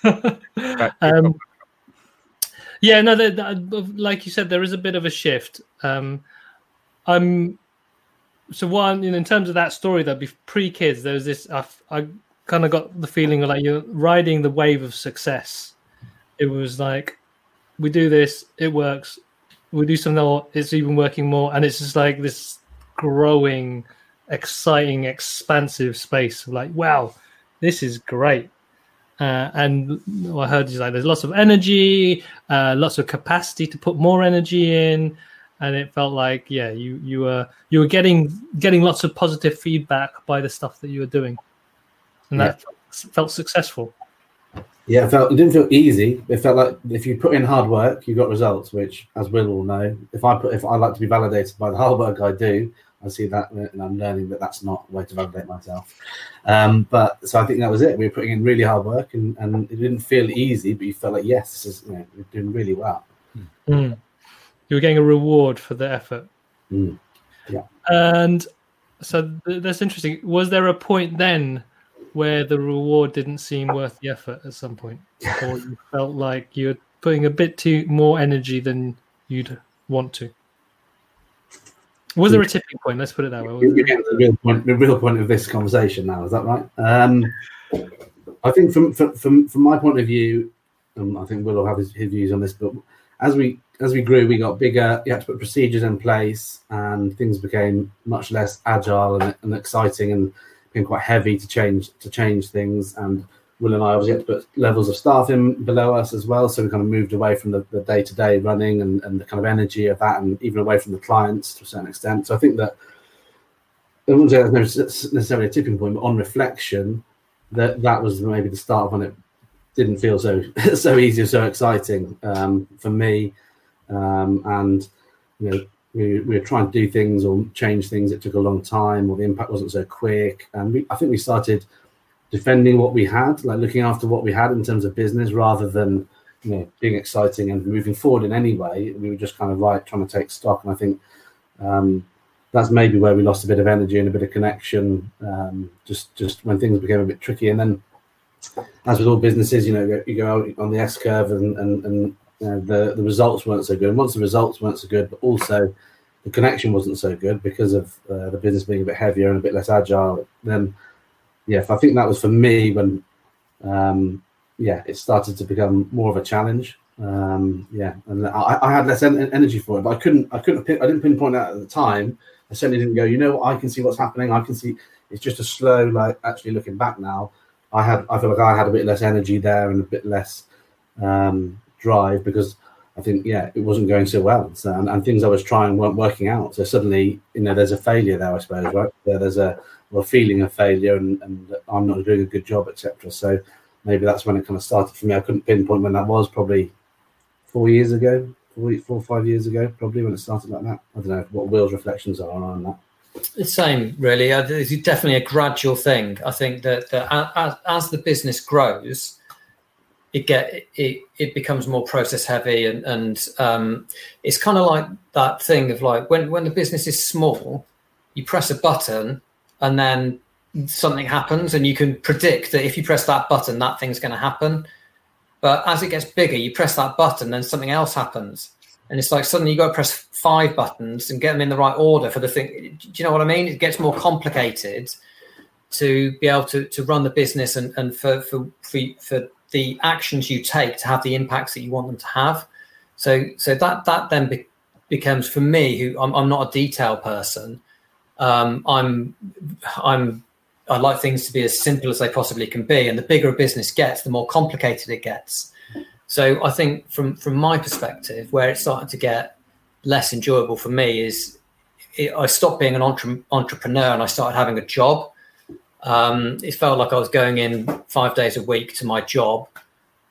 <laughs> um, yeah, no, the, the, like you said, there is a bit of a shift. Um, I'm so one in terms of that story that be pre kids, there was this. I, I kind of got the feeling of like you're riding the wave of success. It was like we do this, it works. We do something more, it's even working more, and it's just like this growing, exciting, expansive space. Like, wow, this is great. Uh, and I heard is like there's lots of energy, uh, lots of capacity to put more energy in, and it felt like yeah, you you were you were getting getting lots of positive feedback by the stuff that you were doing, and yeah. that felt successful. Yeah, it felt it didn't feel easy. It felt like if you put in hard work, you got results. Which, as Will will know, if I put if I like to be validated by the hard work I do, I see that and I'm learning that that's not a way to validate myself. Um, but so I think that was it. We were putting in really hard work and, and it didn't feel easy, but you felt like, yes, this is, you know, we're doing really well. Mm. You were getting a reward for the effort. Mm. Yeah. And so th- that's interesting. Was there a point then where the reward didn't seem worth the effort at some point, <laughs> or you felt like you're putting a bit too more energy than you'd want to? Was there a tipping point? Let's put it that way. Was You're there- getting to the real point, the real point of this conversation now. Is that right? Um, I think from, from from from my point of view, um, I think Will will have his, his views on this. But as we as we grew, we got bigger. You had to put procedures in place, and things became much less agile and, and exciting, and became quite heavy to change to change things. And Will and I obviously had to put levels of staff in below us as well. So we kind of moved away from the, the day-to-day running and, and the kind of energy of that and even away from the clients to a certain extent. So I think that I wouldn't say no necessarily a tipping point, but on reflection, that that was maybe the start of when it didn't feel so <laughs> so easy or so exciting um, for me. Um, and you know, we, we were trying to do things or change things. It took a long time, or the impact wasn't so quick. And we, I think we started defending what we had, like looking after what we had in terms of business, rather than you know being exciting and moving forward in any way. We were just kind of like trying to take stock. And I think um, that's maybe where we lost a bit of energy and a bit of connection. Um, just just when things became a bit tricky, and then as with all businesses, you know, you go out on the S curve, and and, and you the the results weren't so good. And once the results weren't so good, but also the connection wasn't so good because of uh, the business being a bit heavier and a bit less agile. Then, yeah, I think that was for me when, um, yeah, it started to become more of a challenge. Um, yeah, and I, I had less en- energy for it, but I couldn't, I couldn't, I didn't pinpoint that at the time. I certainly didn't go, you know, I can see what's happening. I can see. It's just a slow, like actually looking back now. I had, I feel like I had a bit less energy there and a bit less um, drive because I think, yeah, it wasn't going so well. So, and, and things I was trying weren't working out. So suddenly, you know, there's a failure there, I suppose, right? There, there's a, a feeling of failure and, and I'm not doing a good job, etc. So maybe that's when it kind of started for me. I couldn't pinpoint when that was, probably four years ago, four, four or five years ago, probably when it started like that. I don't know what Will's reflections are on that. The same, really. It's definitely a gradual thing. I think that, that as, as the business grows, it get it it becomes more process heavy, and and um, it's kind of like that thing of like when when the business is small, you press a button, and then something happens, and you can predict that if you press that button, that thing's going to happen. But as it gets bigger, you press that button, then something else happens. And it's like suddenly you got to press five buttons and get them in the right order for the thing. Do you know what I mean? It gets more complicated to be able to, to run the business and, and for, for, for, for the actions you take to have the impacts that you want them to have. So, so that, that then be, becomes for me, who I'm, I'm not a detail person. Um, I'm, I'm, I like things to be as simple as they possibly can be. And the bigger a business gets, the more complicated it gets. So I think from from my perspective, where it's starting to get less enjoyable for me is it, I stopped being an entre- entrepreneur and I started having a job. Um, it felt like I was going in five days a week to my job,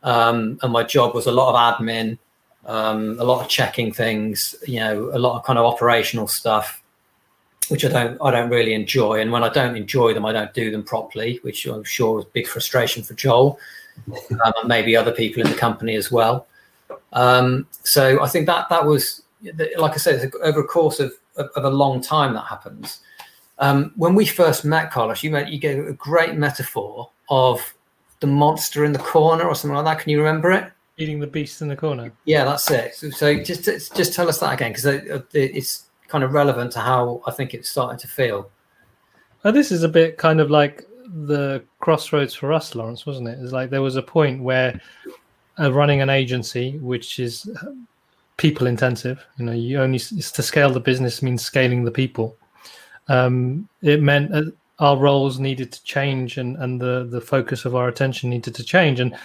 um, and my job was a lot of admin, um, a lot of checking things, you know, a lot of kind of operational stuff, which I don't I don't really enjoy. And when I don't enjoy them, I don't do them properly, which I'm sure was big frustration for Joel um, and maybe other people in the company as well. Um, so I think that that was, like I said, over a course of, of, of a long time that happens. Um, when we first met, Carlos, you met, you gave a great metaphor of the monster in the corner or something like that. Can you remember it? Eating the beast in the corner. Yeah, that's it. So, so just just tell us that again because it's kind of relevant to how I think it's starting to feel. Oh, this is a bit kind of like the crossroads for us, Laurence, wasn't it? It's like there was a point where uh, running an agency, which is people intensive, you know, you only to scale the business means scaling the people. Um, it meant uh, our roles needed to change, and and the the focus of our attention needed to change. And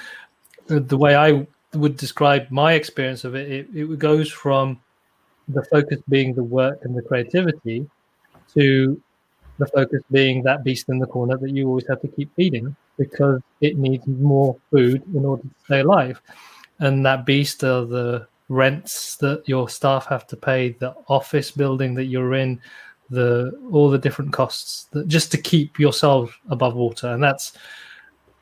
the way I would describe my experience of it, it, it goes from the focus being the work and the creativity to the focus being that beast in the corner that you always have to keep feeding because it needs more food in order to stay alive. And that beast are the rents that your staff have to pay, the office building that you're in, the all the different costs that just to keep yourself above water. And that's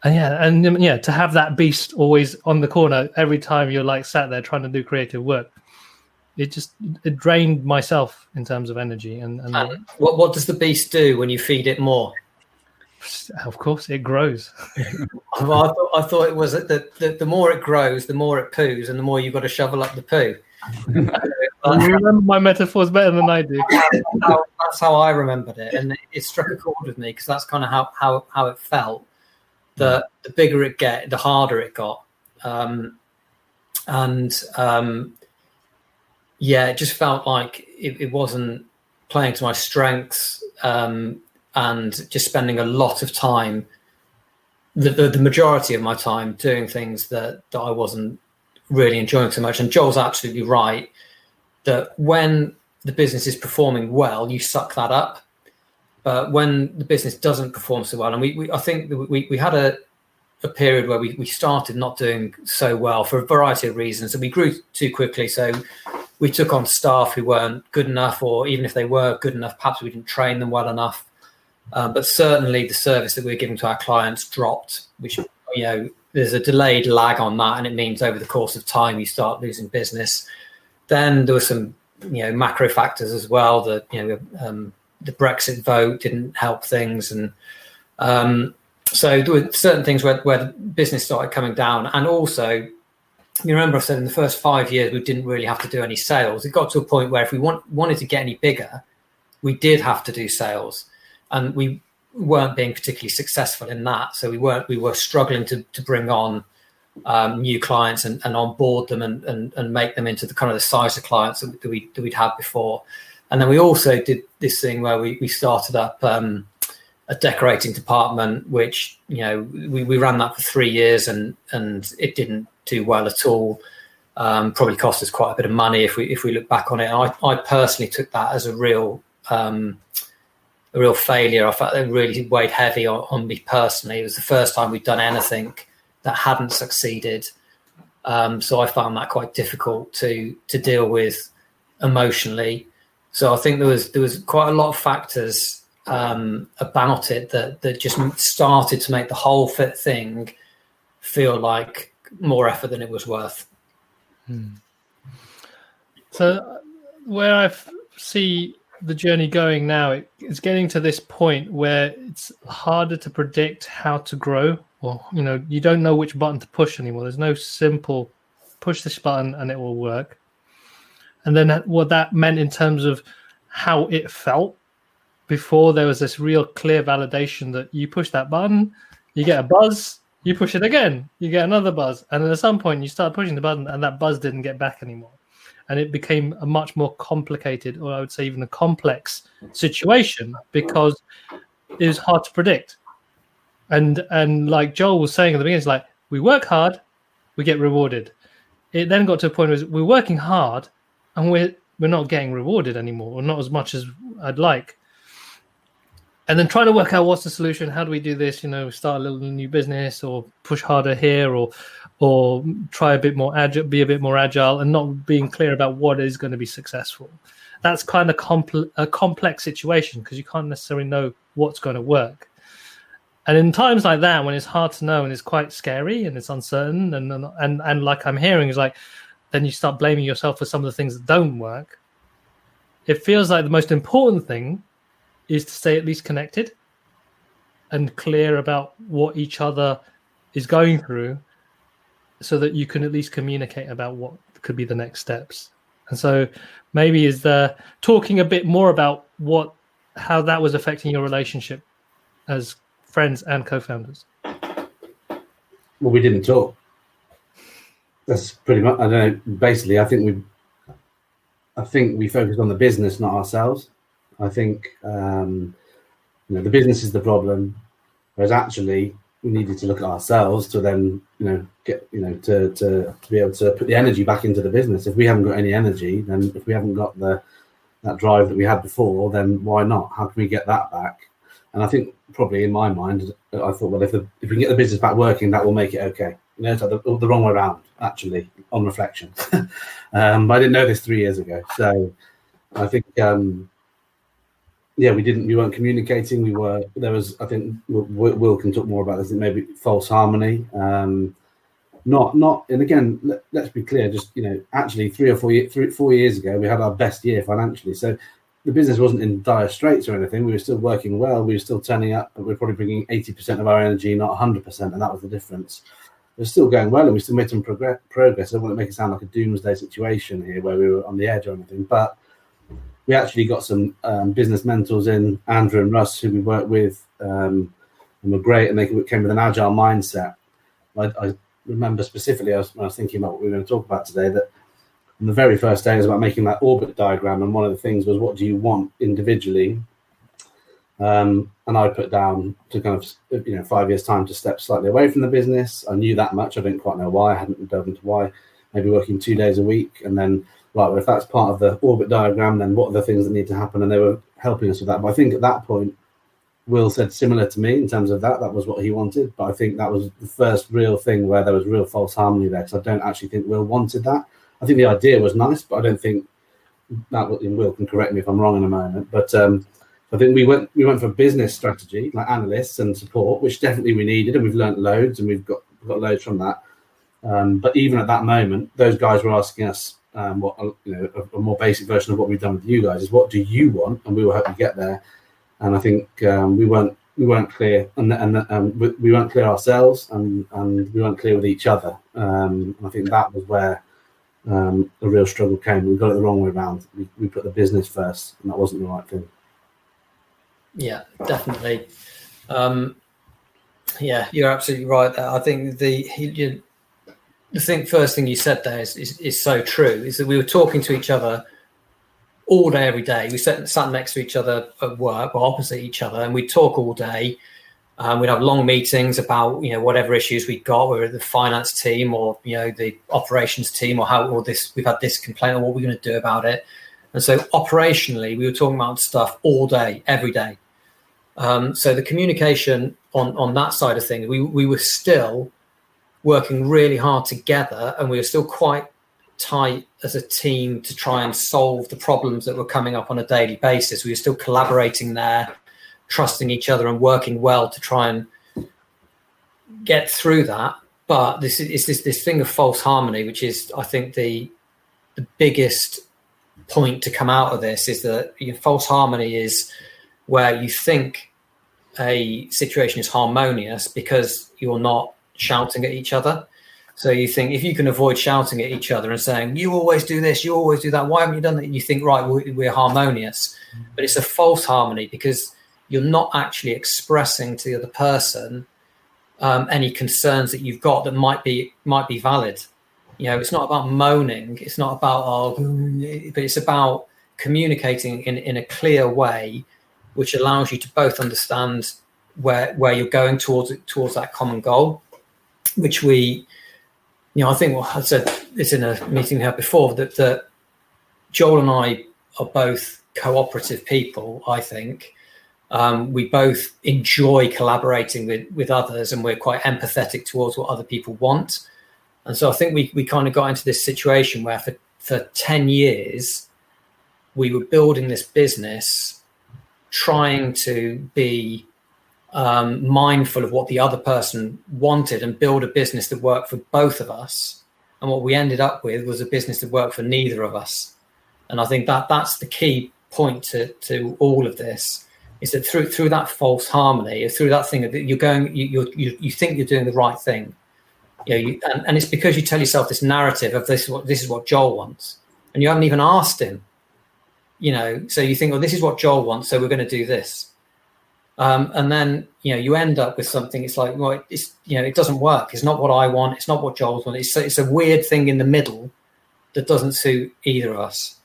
and yeah, and um, yeah, to have that beast always on the corner every time you're like sat there trying to do creative work. it just it drained myself in terms of energy. And, and, and what what does the beast do when you feed it more? Of course, it grows. <laughs> well, I, thought, I thought it was that the, the, the more it grows, the more it poos, and the more you've got to shovel up the poo. You remember my metaphors better than I do. That's how, that's how I remembered it, and it, it struck a chord with me because that's kind of how, how how it felt. The the bigger it get, the harder it got, um, and um, yeah, it just felt like it, it wasn't playing to my strengths. Um, and just spending a lot of time, the, the, the, majority of my time doing things that, that I wasn't really enjoying so much. And Joel's absolutely right that when the business is performing well, you suck that up. But when the business doesn't perform so well, and we, we I think we, we had a, a period where we, we started not doing so well for a variety of reasons, and we grew too quickly. So we took on staff who weren't good enough, or even if they were good enough, perhaps we didn't train them well enough. Um, but certainly the service that we're giving to our clients dropped, which, you know, there's a delayed lag on that. And it means over the course of time, you start losing business. Then there were some, you know, macro factors as well. That, you know, um, the Brexit vote didn't help things. And um, so there were certain things where, where the business started coming down. And also, you remember I said in the first five years, we didn't really have to do any sales. It got to a point where if we want, wanted to get any bigger, we did have to do sales and we weren't being particularly successful in that. So we weren't we were struggling to to bring on um, new clients and, and onboard them and, and and make them into the kind of the size of clients that, we that we'd had before. And then we also did this thing where we we started up um, a decorating department, which you know we, we ran that for three years and and it didn't do well at all. Um, probably cost us quite a bit of money if we if we look back on it. I, I personally took that as a real um, a real failure. I felt it really weighed heavy on, on, me personally. It was the first time we'd done anything that hadn't succeeded. Um, so I found that quite difficult to to deal with emotionally. So I think there was there was quite a lot of factors um, about it that that just started to make the whole fit thing feel like more effort than it was worth. Hmm. So where I see the journey going now, it, it's getting to this point where it's harder to predict how to grow, or you know, you don't know which button to push anymore. There's no simple push this button and it will work. And then what that meant in terms of how it felt before there was this real clear validation that you push that button, you get a buzz, you push it again, you get another buzz, and then at some point you start pushing the button and that buzz didn't get back anymore and it became a much more complicated, or I would say even a complex situation because it was hard to predict. And and like Joel was saying at the beginning, it's like we work hard, we get rewarded. It then got to a point where we're working hard and we're we're not getting rewarded anymore, or not as much as I'd like. And then trying to work out what's the solution. How do we do this? You know, start a little new business, or push harder here, or or try a bit more agile, be a bit more agile, and not being clear about what is going to be successful. That's kind of compl- a complex situation because you can't necessarily know what's going to work. And in times like that, when it's hard to know and it's quite scary and it's uncertain, and and and like I'm hearing is like, then you start blaming yourself for some of the things that don't work. It feels like the most important thing is to stay at least connected and clear about what each other is going through so that you can at least communicate about what could be the next steps. And so maybe is there talking a bit more about what how that was affecting your relationship as friends and co-founders. Well, we didn't talk. That's pretty much. I don't know. Basically, I think we, I think we focused on the business, not ourselves. I think um, you know the business is the problem, whereas actually we needed to look at ourselves to then you know get you know to, to to be able to put the energy back into the business. If we haven't got any energy then if we haven't got the that drive that we had before then why not? How can we get that back? And i think probably in my mind i thought well if, the, if we can get the business back working that will make it okay. You know it's like the, the wrong way around actually on reflection. <laughs> Um, but i didn't know this three years ago. So i think um, yeah, we didn't. We weren't communicating. We were. There was. I think Will, Will can talk more about this. Maybe false harmony. Um, not not and again let, us be clear just you know actually three or four years three four years ago we had our best year financially so the business wasn't in dire straits or anything we were still working well we were still turning up but we are probably bringing 80% of our energy not 100% and that was the difference was still going well and we still made some progress progress i don't want to make it sound like a doomsday situation here where we were on the edge or anything but we actually got some um, business mentors in andrew and russ who we worked with um, and were great and they came with an agile mindset I, I remember specifically I was, when I was thinking about what we were going to talk about today that on the very first day was about making that orbit diagram, and one of the things was what do you want individually. Um, and I put down to kind of you know five years time to step slightly away from the business. I knew that much. I didn't quite know why. I hadn't delved into why. Maybe working two days a week, and then right. Well, if that's part of the orbit diagram, then what are the things that need to happen? And they were helping us with that. But I think at that point, Will said similar to me in terms of that. That was what he wanted. But I think that was the first real thing where there was real false harmony there. Because I don't actually think Will wanted that. I think the idea was nice, but I don't think that. Will can correct me if I'm wrong in a moment. But um, I think we went we went for business strategy, like analysts and support, which definitely we needed, and we've learned loads, and we've got got loads from that. Um, but even at that moment, those guys were asking us um, what you know a, a, more basic version of what we've done with you guys is what do you want, and we will help you get there and I think um, we weren't we weren't clear, and and um, we, we, weren't clear ourselves, and and we weren't clear with each other. Um, I think that was where um, the real struggle came. We got it the wrong way around. We, we put the business first, and that wasn't the right thing. Yeah, definitely. Um, yeah, you're absolutely right. I think the you, the thing first thing you said there is, is, is so true. Is that we were talking to each other all day, every day. We sat, sat next to each other at work or opposite each other, and we'd talk all day. Um, we'd have long meetings about you know whatever issues we got, whether the finance team or you know the operations team or how or this we've had this complaint or what we're going to do about it. And so operationally, we were talking about stuff all day, every day. Um, so the communication on on that side of things, we we were still working really hard together, and we were still quite tight as a team to try and solve the problems that were coming up on a daily basis. We were still collaborating there, trusting each other, and working well to try and get through that. But this is this this thing of false harmony, which is I think the the biggest point to come out of this is that false harmony is where you think a situation is harmonious because you're not shouting at each other so you think if you can avoid shouting at each other and saying, you always do this, you always do that, why haven't you done that? You think, right, we're harmonious. But it's a false harmony because you're not actually expressing to the other person um, any concerns that you've got that might be might be valid. You know, it's not about moaning, it's not about oh, but it's about communicating in, in a clear way, which allows you to both understand where where you're going towards towards that common goal, which we you know, I think well, I said this in a meeting we had before that, that Joel and I are both cooperative people. I think um, we both enjoy collaborating with with others, and we're quite empathetic towards what other people want. And so I think we we kind of got into this situation where for for ten years we were building this business, trying to be um, mindful of what the other person wanted and build a business that worked for both of us. And what we ended up with was a business that worked for neither of us. And I think that that's the key point to, to all of this is that through through that false harmony, through that thing that you're going, you you you think you're doing the right thing, you know, you, and, and it's because you tell yourself this narrative of this is what this is what Joel wants, and you haven't even asked him, you know. So you think, well, this is what Joel wants, so we're going to do this um, and then you know you end up with something. It's like well, it's you know it doesn't work. It's not what I want. It's not what Joel's want. It's it's a weird thing in the middle that doesn't suit either of us.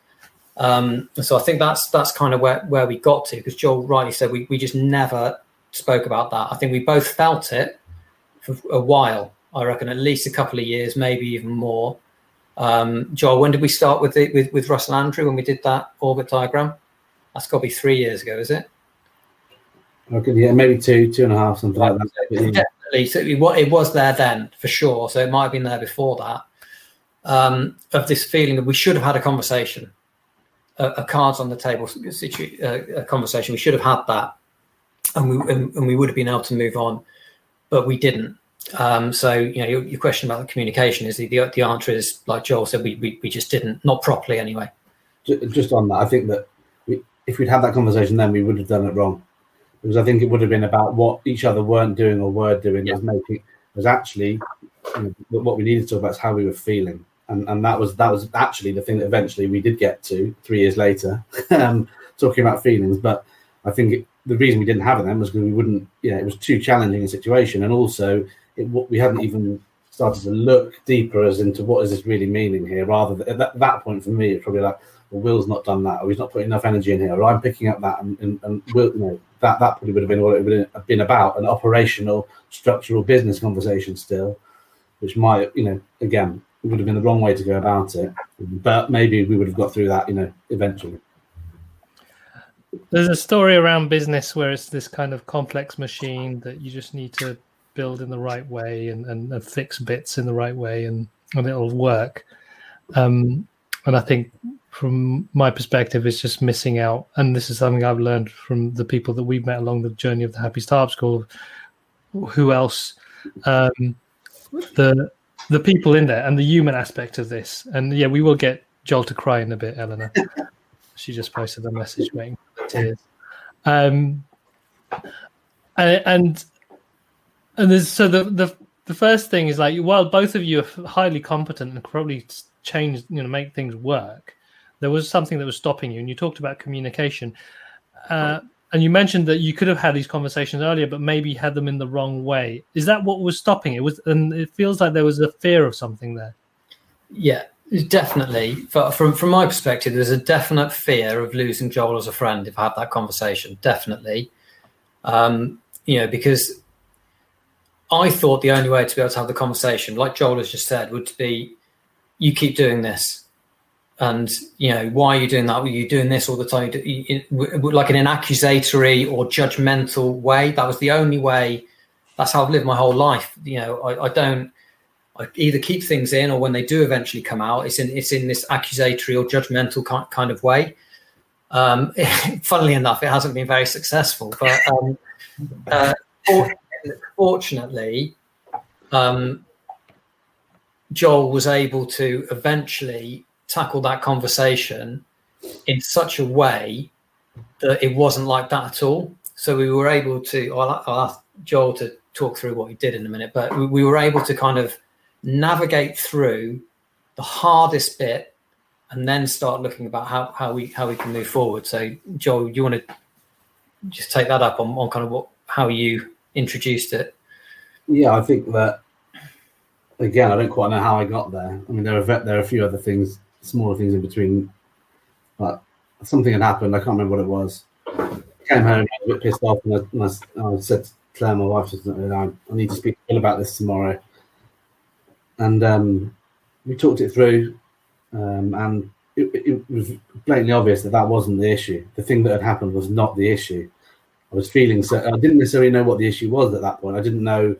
Um, so I think that's that's kind of where, where we got to because Joel rightly said we, we just never spoke about that. I think we both felt it for a while. I reckon at least a couple of years, maybe even more. Um, Joel, when did we start with it with, with Russell Andrew when we did that orbit diagram? That's got to be three years ago, is it? Okay, yeah, maybe two, two and a half, something like that. Definitely. So it was there then for sure. So it might have been there before that. Um, of this feeling that we should have had a conversation, a, a cards on the table situ- uh, a conversation. We should have had that, and we and, and, we would have been able to move on, but we didn't. Um, so you know your, your, question about the communication is the, the, the answer is like Joel said we, we we just didn't not properly anyway. Just on that, I think that we, if we'd had that conversation then we would have done it wrong because I think it would have been about what each other weren't doing or were doing yeah. as making was actually you know, what we needed to talk about is how we were feeling and and that was that was actually the thing that eventually we did get to three years later, <laughs> um, talking about feelings. But I think it, the reason we didn't have it then was because we wouldn't. Yeah, it was too challenging a situation, and also it, we hadn't even started to look deeper as into what is this really meaning here. Rather than, at that, that point for me, it's probably like, well, Will's not done that, or he's not putting enough energy in here, or I'm picking up that, and, and, and Will, you know, that that probably would have been what it would have been about an operational, structural business conversation still, which might, you know, again would have been the wrong way to go about it. But maybe we would have got through that, you know, eventually. There's a story around business where it's this kind of complex machine that you just need to build in the right way and, and, and fix bits in the right way and, and it'll work. Um, and I think from my perspective, is just missing out. And this is something I've learned from the people that we've met along the journey of the Happy Startup School. Who else? Um, the the people in there and the human aspect of this. And yeah, we will get Joel to cry in a bit, Eleanor. <laughs> she just posted a message making tears. Um, and and there's so the the the first thing is like while both of you are highly competent and probably change you know make things work, there was something that was stopping you, and you talked about communication. Uh, and you mentioned that you could have had these conversations earlier, but maybe had them in the wrong way. Is that what was stopping it? Was and it feels like there was a fear of something there. Yeah, definitely. From from my perspective, there's a definite fear of losing Joel as a friend if I had that conversation. Definitely, um, you know, because I thought the only way to be able to have the conversation, like Joel has just said, would be you keep doing this and you know why are you doing that? Were you doing this all the time? Like in an accusatory or judgmental way. That was the only way. That's how I've lived my whole life. You know, I, I don't. I either keep things in, or when they do eventually come out, it's in it's in this accusatory or judgmental kind of way. Um, <laughs> funnily enough, it hasn't been very successful, but um, uh, fortunately, um, Joel was able to eventually tackle that conversation in such a way that it wasn't like that at all. So we were able to, I'll, I'll ask Joel to talk through what he did in a minute, but we, we were able to kind of navigate through the hardest bit and then start looking about how, how we how we can move forward. So Joel, you want to just take that up on, on kind of what how you introduced it? Yeah, I think that again, I don't quite know how I got there. I mean, there are there are a few other things smaller things in between. But something had happened. I can't remember what it was. Came home a bit pissed off, and I, and I, said to Claire, my wife, I need to speak to Bill about this tomorrow. And um, we talked it through, um, and it, it, was blatantly obvious that that wasn't the issue. The thing that had happened was not the issue. I was feeling so. I didn't necessarily know what the issue was at that point. I didn't know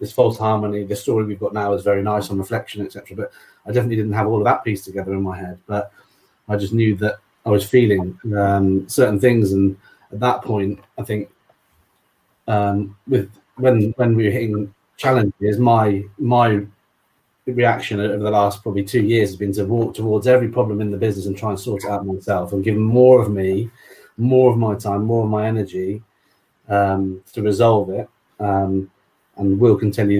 this false harmony. The story we've got now is very nice on reflection, etc. But I definitely didn't have all of that piece together in my head. But I just knew that I was feeling um, certain things, and at that point, I think um, with when when we were hitting challenges, my my reaction over the last probably two years has been to walk towards every problem in the business and try and sort it out myself and give more of me, more of my time, more of my energy um, to resolve it. Um, and Will tell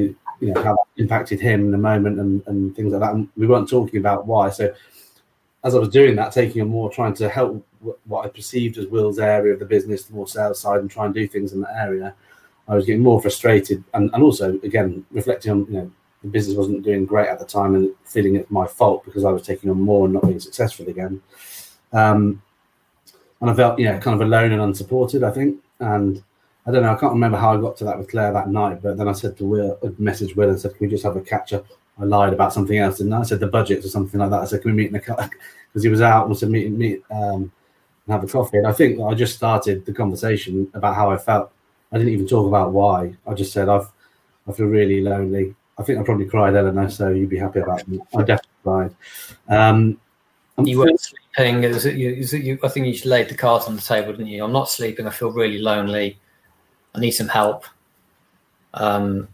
you, know, how that impacted him in the moment and, and things like that. And we weren't talking about why. So as I was doing that, taking a more trying to help what I perceived as Will's area of the business, the more sales side, and try and do things in that area, I was getting more frustrated, and, and also again reflecting on you know the business wasn't doing great at the time, and feeling it my fault because I was taking on more and not being successful again. Um, and I felt yeah kind of alone and unsupported, I think, and I don't know. I can't remember how I got to that with Claire that night, but then I said to Will, I messaged Will and said, "Can we just have a catch up?" I lied about something else, and I said the budget or something like that. I said, "Can we meet in the car?" <laughs> Because he was out and said, "Meet, meet, um, and have a coffee." And I think I just started the conversation about how I felt. I didn't even talk about why. I just said, "I've, I feel really lonely." I think I probably cried, Eleanor. So you'd be happy about me. I definitely cried. Um, you weren't sleeping. Is it you, is it you? I think you just laid the cards on the table, didn't you? I'm not sleeping. I feel really lonely. I need some help. Um,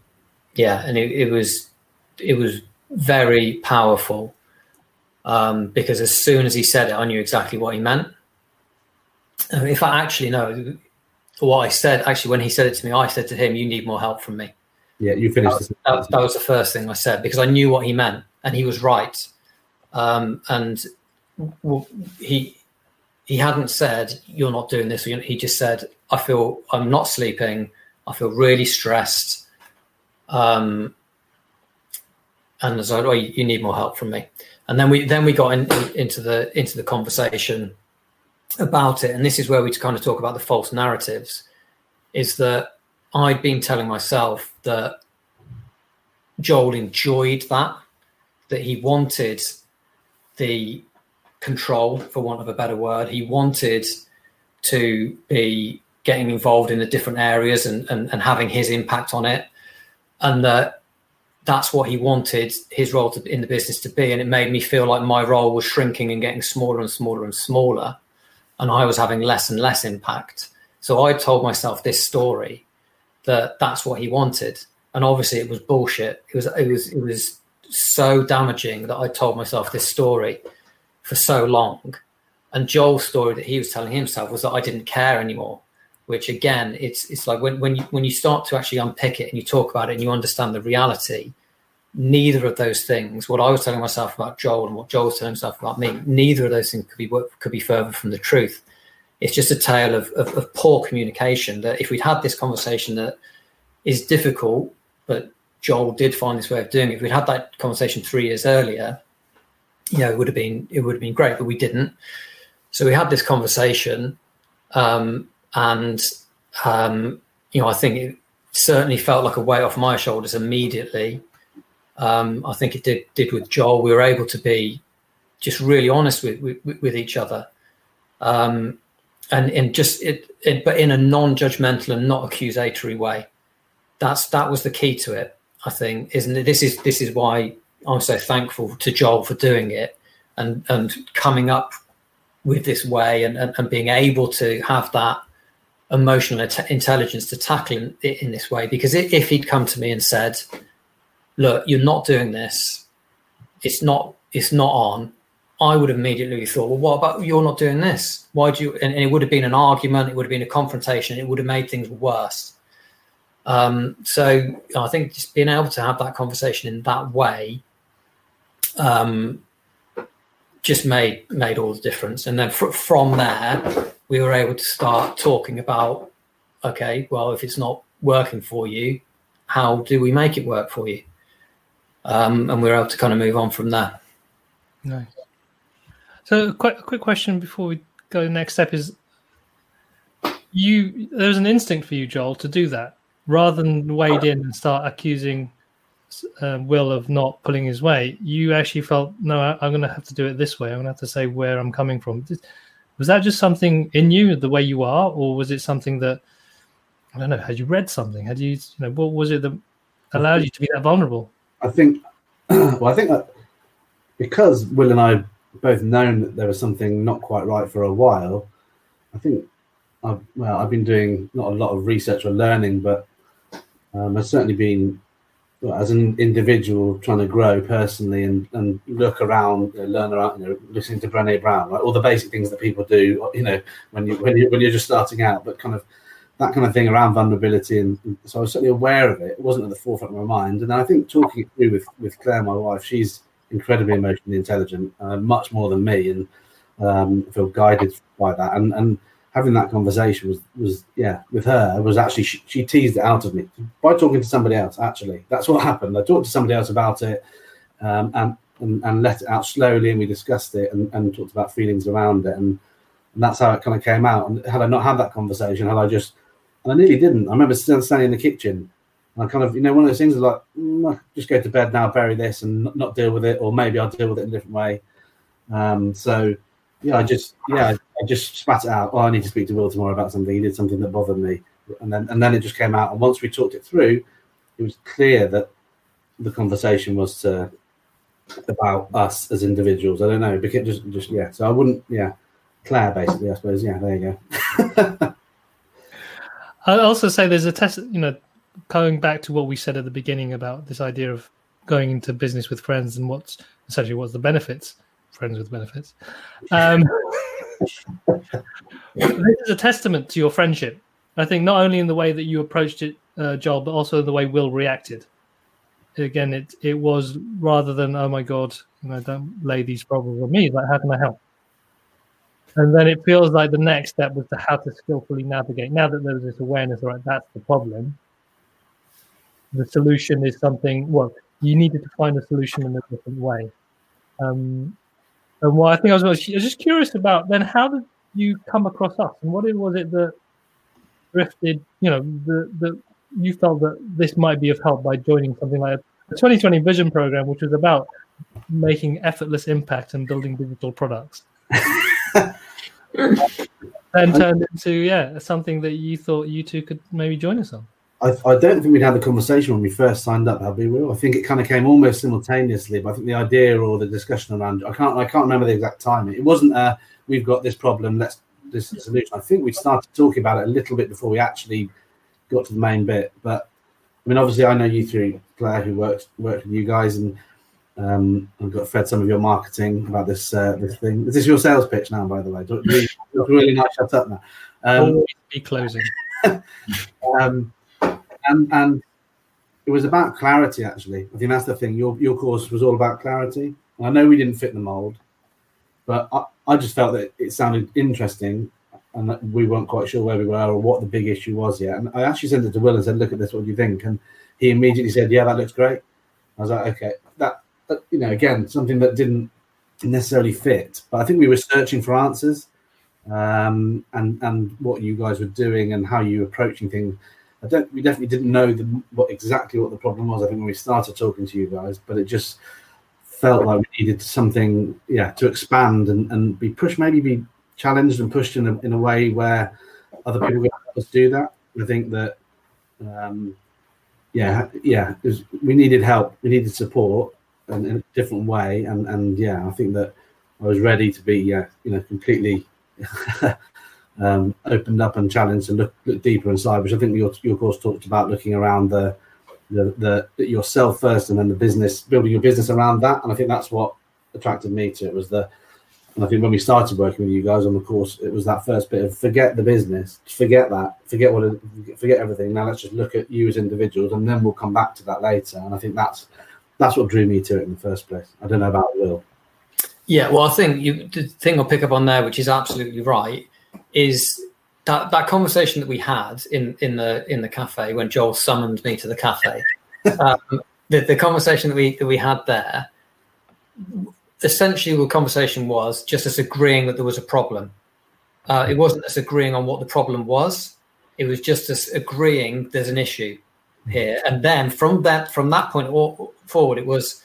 yeah, and it, it was it was very powerful um, because as soon as he said it, I knew exactly what he meant. if I actually know what I said, actually, when he said it to me, I said to him, "You need more help from me." Yeah, you finished. That, that, that was the first thing I said because I knew what he meant, and he was right. Um, and he he hadn't said you're not doing this. He just said, "I feel I'm not sleeping. I feel really stressed." Um, and as I "Oh, you need more help from me." And then we then we got in, in, into the into the conversation about it, and this is where we kind of talk about the false narratives. Is that I'd been telling myself that Joel enjoyed that, that he wanted the control, for want of a better word. He wanted to be getting involved in the different areas and, and, and having his impact on it. And that that's what he wanted his role to, in the business to be. And it made me feel like my role was shrinking and getting smaller and smaller and smaller. And I was having less and less impact. So I told myself this story that that's what he wanted. And obviously it was bullshit. It was, it was, it was so damaging that I told myself this story for so long. And Joel's story that he was telling himself was that I didn't care anymore. Which again, it's it's like when when you when you start to actually unpick it and you talk about it and you understand the reality, neither of those things, what I was telling myself about Joel and what Joel was telling himself about me, neither of those things could be could be further from the truth. It's just a tale of, of, of poor communication. That if we'd had this conversation that is difficult, but Joel did find this way of doing it. If we'd had that conversation three years earlier, you know, it would have been it would have been great, but we didn't. So we had this conversation, um, and um, you know, I think it certainly felt like a weight off my shoulders immediately. Um, I think it did did with Joel. We were able to be just really honest with with, with each other, um, and and just it, it, but in a non-judgmental and not accusatory way. That's that was the key to it. I think, isn't it? This is this is why I'm so thankful to Joel for doing it and and coming up with this way and, and, and being able to have that emotional intelligence to tackle it in this way. Because if he'd come to me and said, "Look, you're not doing this. It's not. It's not on." I would have immediately thought, "Well, what about you're not doing this? Why do you?" And, and it would have been an argument. It would have been a confrontation. It would have made things worse. Um, so I think just being able to have that conversation in that way um, just made made all the difference. And then fr- from there, we were able to start talking about, okay, well, if it's not working for you, how do we make it work for you? Um, and we were able to kind of move on from there. Nice. So, a quick, question before we go. The next step is you. There's an instinct for you, Joel, to do that rather than wade in and start accusing uh, Will of not pulling his weight, you actually felt, no, I, am going to have to do it this way. I'm going to have to say where I'm coming from. Was that just something in you, the way you are, or was it something that I don't know? Had you read something? Had you, you know, what was it that allowed you to be that vulnerable? I think, <clears throat> well, I think that because Will and I both known that there was something not quite right for a while. I think, I've, well, I've been doing not a lot of research or learning, but um, I've certainly been as an individual trying to grow personally and, and look around, you know, learn around, you know, listening to Brené Brown, right? all the basic things that people do, you know, when you when you when you're just starting out, but kind of that kind of thing around vulnerability, and, and so I was certainly aware of it. It wasn't at the forefront of my mind, and I think talking it through with with Claire, my wife, she's incredibly emotionally intelligent, uh, much more than me, and um, feel guided by that, and and having that conversation was was yeah with her It was actually she, she, teased it out of me by talking to somebody else actually. That's what happened. I talked to somebody else about it um, and, and, and let it out slowly and we discussed it and, and talked about feelings around it. And, and that's how it kind of came out. And had i not had that conversation had i just and i nearly didn't. I remember standing in the kitchen And I kind of, you know, one of those things like, mm, just go to bed now, bury this, and not, deal with it, or maybe I'll deal with it in a different way. Um, so, yeah, I just, yeah, I just spat it out. Oh, I need to speak to Will tomorrow about something. He did something that bothered me, and then and then it just came out. And once we talked it through, it was clear that the conversation was uh, about us as individuals. I don't know, because just just yeah. So I wouldn't, yeah. Claire, basically, I suppose. Yeah, there you go. <laughs> I'll also say there's a test. You know, going back to what we said at the beginning about this idea of going into business with friends and what's essentially what's the benefits, friends with benefits. Um, <laughs> this is a testament to your friendship. I think not only in the way that you approached it, uh, Joel, but also the way Will reacted. Again, it it was rather than oh my god, you know, don't lay these problems on me. Like, how can I help? And then it feels like the next step was to how to skillfully navigate. Now that there's this awareness, right, that's the problem. The solution is something. Well, you needed to find a solution in a different way. Um, and what I think I was, I was just curious about then, how did you come across us, and what was it that drifted? You know, the the you felt that this might be of help by joining something like the 2020 Vision program, which was about making effortless impact and building digital products. <laughs> then turned into yeah something that you thought you two could maybe join us on. I, I don't think we'd had the conversation when we first signed up, have we? Will I think it kind of came almost simultaneously, but I think the idea or the discussion around I can't I can't remember the exact timing. It wasn't uh we've got this problem, let's this solution. I think we started talking about it a little bit before we actually got to the main bit. But I mean, obviously, I know you through Claire, who worked worked with you guys, and um, I've got fed some of your marketing about this uh, this thing. Is this your sales pitch now, by the way? Really, <laughs> really nice. Shut up now. Um, be closing. <laughs> um, and and it was about clarity. Actually, I think that's the thing. Your your course was all about clarity. And I know we didn't fit the mold, but I, I just felt that it sounded interesting and that we weren't quite sure where we were or what the big issue was yet. And I actually sent it to Will and said, "Look at this. What do you think?" And he immediately said, "Yeah, that looks great." I was like, "Okay, that, you know, again, something that didn't necessarily fit, but I think we were searching for answers, um, and and what you guys were doing and how you were approaching things. I don't. We definitely didn't know the, what exactly what the problem was. I think when we started talking to you guys, but it just felt like we needed something, yeah, to expand and, and be pushed, maybe be challenged and pushed in a, in a way where other people can help us do that. I think that, um, yeah, yeah, we needed help, we needed support in, a different way, and and yeah, I think that I was ready to be, yeah, you know, completely <laughs> um, opened up and challenged and look, look deeper inside. Which I think your your course talked about looking around the the, the yourself first and then the business building your business around that and i think that's what attracted me to it was the and I think when we started working with you guys on the course, it was that first bit of forget the business, forget that, forget what, it, forget everything. Now let's just look at you as individuals, and then we'll come back to that later. And I think that's that's what drew me to it in the first place. I don't know about Will. Yeah, well, I think you, the thing I'll pick up on there, which is absolutely right, is that that conversation that we had in in the in the cafe when Joel summoned me to the cafe. <laughs> um, the, the conversation that we that we had there essentially the conversation was just us agreeing that there was a problem. Uh, it wasn't us agreeing on what the problem was. It was just us agreeing there's an issue here. And then from that from that point forward, it was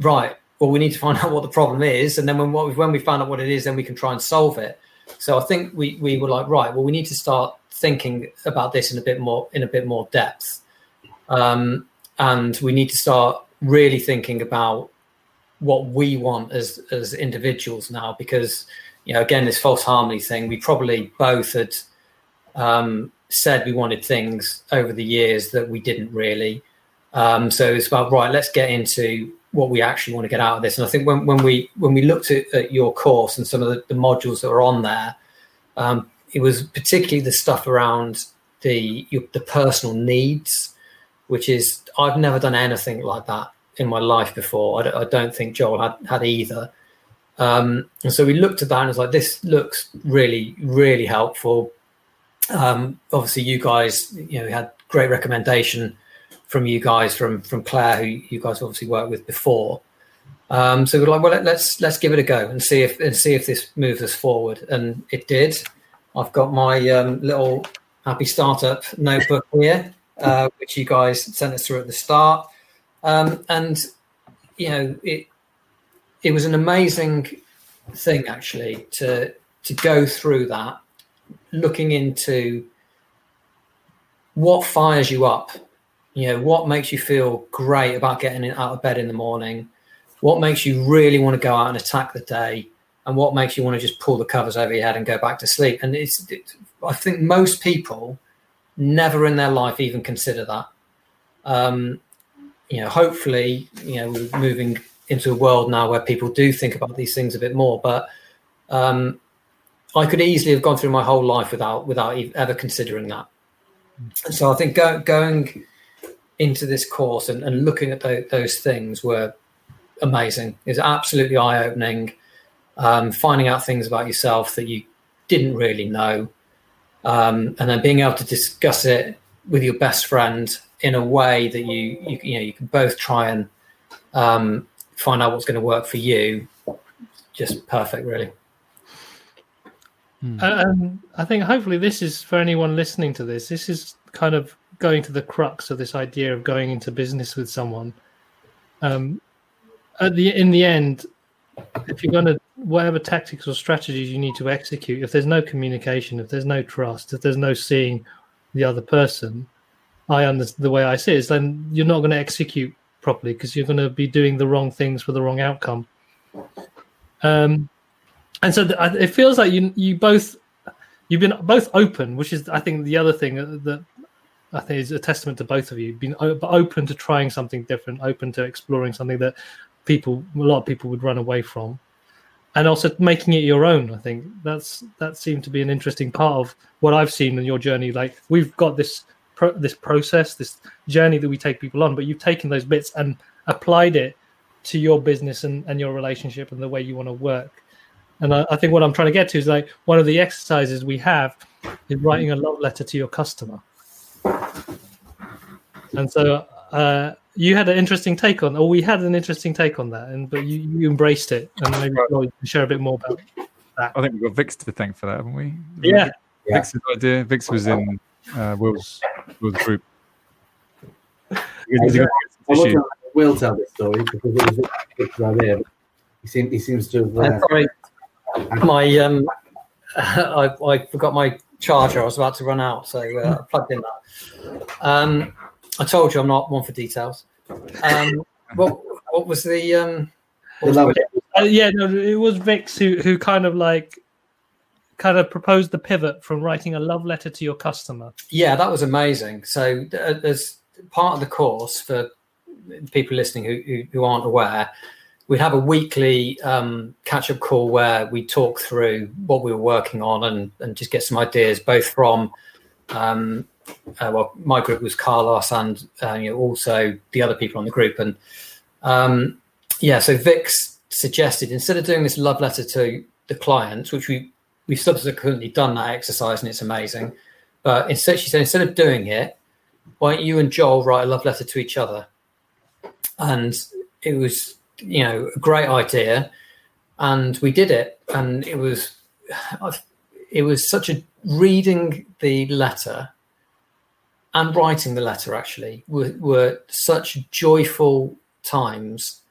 right. Well, we need to find <laughs> out what the problem is, and then when when we find out what it is, then we can try and solve it. So I think we we were like, right. Well, we need to start thinking about this in a bit more in a bit more depth, um, and we need to start really thinking about what we want as as individuals now because you know again this false harmony thing we probably both had um, said we wanted things over the years that we didn't really um, so it's about right let's get into what we actually want to get out of this and i think when, when we when we looked at, at your course and some of the, the modules that are on there um, it was particularly the stuff around the your, the personal needs which is i've never done anything like that in my life before. I don't, don't think Joel had had either. Um, and so we looked at that and was like, this looks really, really helpful. Um, obviously, you guys, you know, had great recommendation from you guys from from Claire, who you guys obviously worked with before. Um, so we're like, well, let's let's give it a go and see if and see if this moves us forward, and it did. I've got my um, little happy startup notebook here, uh, which you guys sent us through at the start. Um, and you know, it it was an amazing thing actually to to go through that, looking into what fires you up. You know, what makes you feel great about getting out of bed in the morning? What makes you really want to go out and attack the day? And what makes you want to just pull the covers over your head and go back to sleep? And it's, it, I think most people never in their life even consider that. Um, you know, hopefully, you know, we're moving into a world now where people do think about these things a bit more. But um, I could easily have gone through my whole life without without ever considering that. So I think go, going into this course and, and looking at the, those things were amazing. It's absolutely eye opening. Um, finding out things about yourself that you didn't really know, um, and then being able to discuss it with your best friend in a way that you you, you know you can both try and um, find out what's going to work for you. Just perfect, really. And I think hopefully this is for anyone listening to this. This is kind of going to the crux of this idea of going into business with someone. Um, at the in the end, if you're going to whatever tactics or strategies you need to execute, if there's no communication, if there's no trust, if there's no seeing the other person, I understand the way I see it is then you're not going to execute properly because you're going to be doing the wrong things for the wrong outcome. Um, and so the, it feels like you you both you've been both open, which is I think the other thing that I think is a testament to both of you. Being open to trying something different, open to exploring something that people a lot of people would run away from. And also making it your own i think. That's that seemed to be an interesting part of what i've seen in your journey. Like we've got this pro, this process this journey that we take people on but you've taken those bits and applied it to your business and, and your relationship and the way you want to work. And I, I think what i'm trying to get to is like one of the exercises we have is writing a love letter to your customer and so uh, you had an interesting take on, or we had an interesting take on that, and but you, you embraced it, and maybe you can share a bit more about that. I think we've got Vix to thank for that, haven't we? Yeah, Vix's yeah. idea. Vix was in uh, Will's, Will's group. Will tell this story because it was Vix's idea. He seems he seems to have. Uh, sorry, my um, <laughs> I, I forgot my charger. I was about to run out, so uh, I plugged in that. Um, I told you I'm not one for details. Um, what what was the um? Was uh, yeah, no, it was Vix who who kind of like kind of proposed the pivot from writing a love letter to your customer. Yeah, that was amazing. So uh, as part of the course for people listening who who, who aren't aware, we have a weekly um, catch up call where we talk through what we were working on and and just get some ideas both from um, uh, well, my group was Carlos and uh, you know, also the other people on the group. And um, yeah, so Vix suggested instead of doing this love letter to the clients, which we we've subsequently done that exercise and it's amazing. But instead, she said instead of doing it, why don't you and Joel write a love letter to each other? And it was you know a great idea, and we did it, and it was <sighs> it was such a reading the letter and writing the letter actually were, were such joyful times.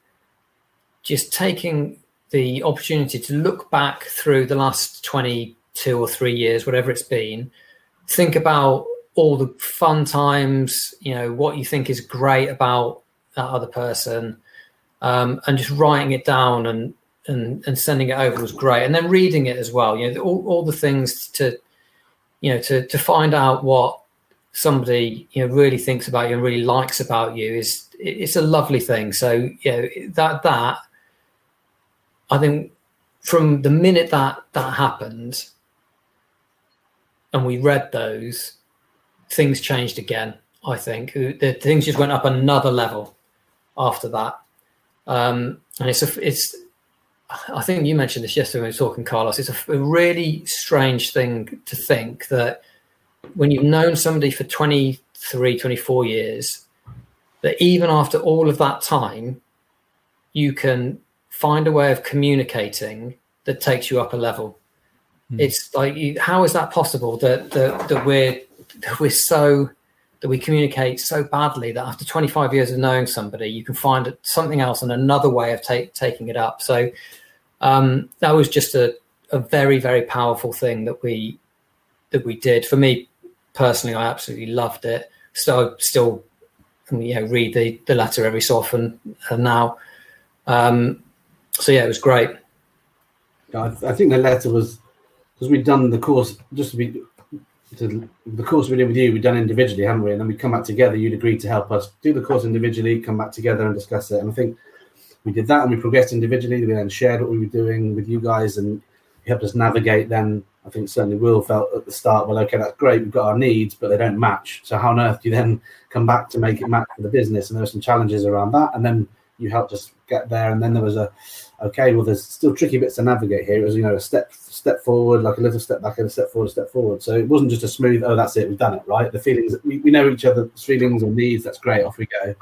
Just taking the opportunity to look back through the last 22 or three years, whatever it's been, think about all the fun times, you know, what you think is great about that other person, um, and just writing it down and, and, and sending it over was great. And then reading it as well, you know, all, all the things to, you know, to, to find out what somebody you know really thinks about you and really likes about you is it's a lovely thing. So you know that that I think from the minute that that happened and we read those, things changed again. I think the things just went up another level after that, um, and it's a it's. I think you mentioned this yesterday when we were talking, Carlos. It's a, a really strange thing to think that when you've known somebody for 23, 24 years, that even after all of that time, you can find a way of communicating that takes you up a level. Mm. It's like, you, how is that possible that, that, that we're, that we're so, that we communicate so badly that after 25 years of knowing somebody, you can find something else and another way of take, taking it up. So um, that was just a, a very, very powerful thing that we, that we did. For me personally, I absolutely loved it. So I still, you know, read the the letter every so often and now. Um, so yeah, it was great. I, I think the letter was because we'd done the course just to be to the course we did with you, we'd done individually, haven't we? And then we come back together. You'd agreed to help us do the course individually, come back together and discuss it. And I think we did that and we progressed individually. We then shared what we were doing with you guys and helped us navigate. Then I think certainly Will felt at the start, well, okay, that's great. We've got our needs, but they don't match. So how on earth do you then come back to make it match for the business? And there were some challenges around that. And then you helped us get there. And then there was a, okay, well, there's still tricky bits to navigate here. It was, you know, a step step forward, like a little step back and a step forward, a step forward. So it wasn't just a smooth, oh, that's it, we've done it, right? The feelings, we, we know each other's feelings or needs, that's great, off we go.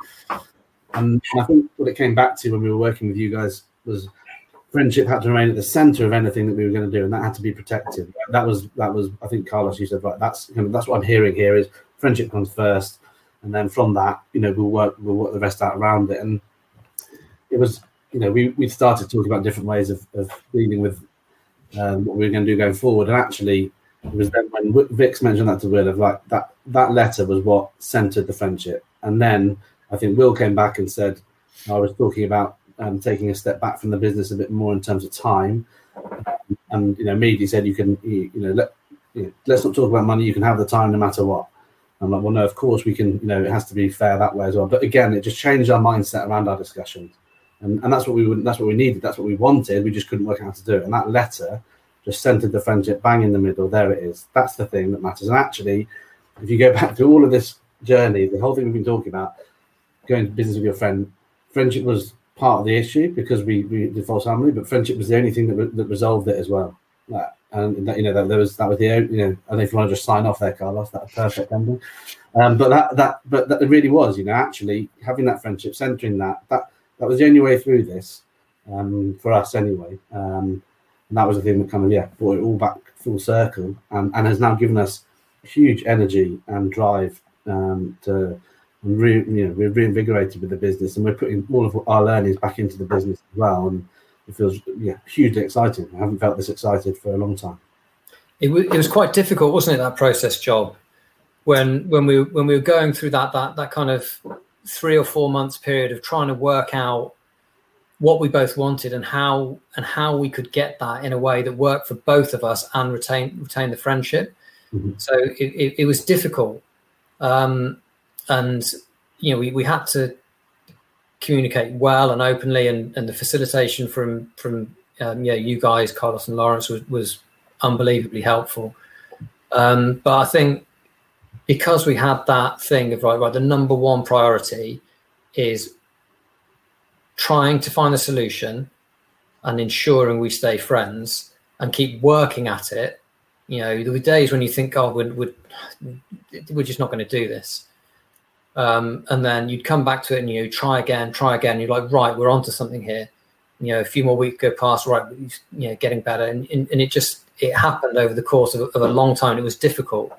And, and I think what it came back to when we were working with you guys was friendship had to remain at the center of anything that we were going to do, and that had to be protected. That was that was I think Carlos, you said right. That's kind of, that's what I'm hearing here is friendship comes first, and then from that, you know, we'll work we'll work the rest out around it. And it was you know we we started talking about different ways of, of dealing with um, what we were going to do going forward. And actually, it was then when Vix mentioned that to Will of like that that letter was what centered the friendship. And then I think Will came back and said, I was talking about um, taking a step back from the business a bit more in terms of time. And you know, immediately said you can you, you know let you know, let's not talk about money. You can have the time no matter what. I'm like, well, no, of course we can. You know, it has to be fair that way as well. But again, it just changed our mindset around our discussions and, and that's what we that's what we needed. That's what we wanted. We just couldn't work out how to do it. And that letter just centered the friendship bang in the middle. There it is. That's the thing that matters. And actually, if you go back to all of this journey, the whole thing we've been talking about, going to business with your friend, friendship was part of the issue because we, we did false harmony, but friendship was the only thing that, re- that resolved it as well. And that, you know that there was that was the you know I know if you want to just sign off there, Carlos. That perfect ending. Um, but that that but that it really was you know actually having that friendship, centering that that that was the only way through this um, for us anyway. Um, and that was the thing that kind of yeah brought it all back full circle and, and has now given us huge energy and drive um, to re, you know we're reinvigorated with the business and we're putting all of our learnings back into the business as well and it feels yeah hugely exciting. I haven't felt this excited for a long time. It, w- it was quite difficult, wasn't it? That process job when when we when we were going through that that that kind of three or four months period of trying to work out what we both wanted and how and how we could get that in a way that worked for both of us and retain retain the friendship. Mm-hmm. So it, it, it, was difficult, um, and you know we, we had to communicate well and openly, and, and the facilitation from from um, yeah you guys, Carlos and Laurence was, was unbelievably helpful. Um, but I think because we had that thing of right, right, the number one priority is trying to find a solution and ensuring we stay friends and keep working at it. You know, there were days when you think, oh, we're, we're, we're just not going to do this. Um, and then you'd come back to it and you try again, try again. You're like, right, we're onto something here. You know, a few more weeks go past, right, you know, getting better. And, and, and it just, it happened over the course of, of a long time. It was difficult.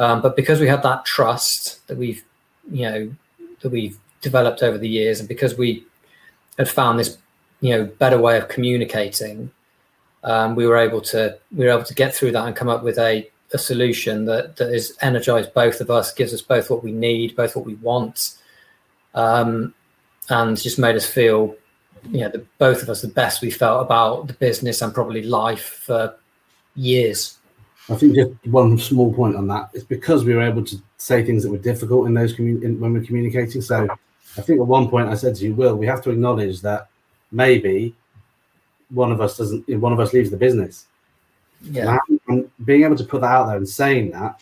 Um, but because we had that trust that we've, you know, that we've developed over the years, and because we had found this, you know, better way of communicating, um, we were able to we were able to get through that and come up with a, a solution that that is energized both of us, gives us both what we need, both what we want, um, and just made us feel, you know, the, both of us the best we felt about the business and probably life for years. I think just one small point on that is because we were able to say things that were difficult in those commun- in, when we're communicating. So I think at one point I said to you, Will, we have to acknowledge that maybe one of us doesn't, one of us leaves the business. Yeah. And, and being able to put that out there and saying that,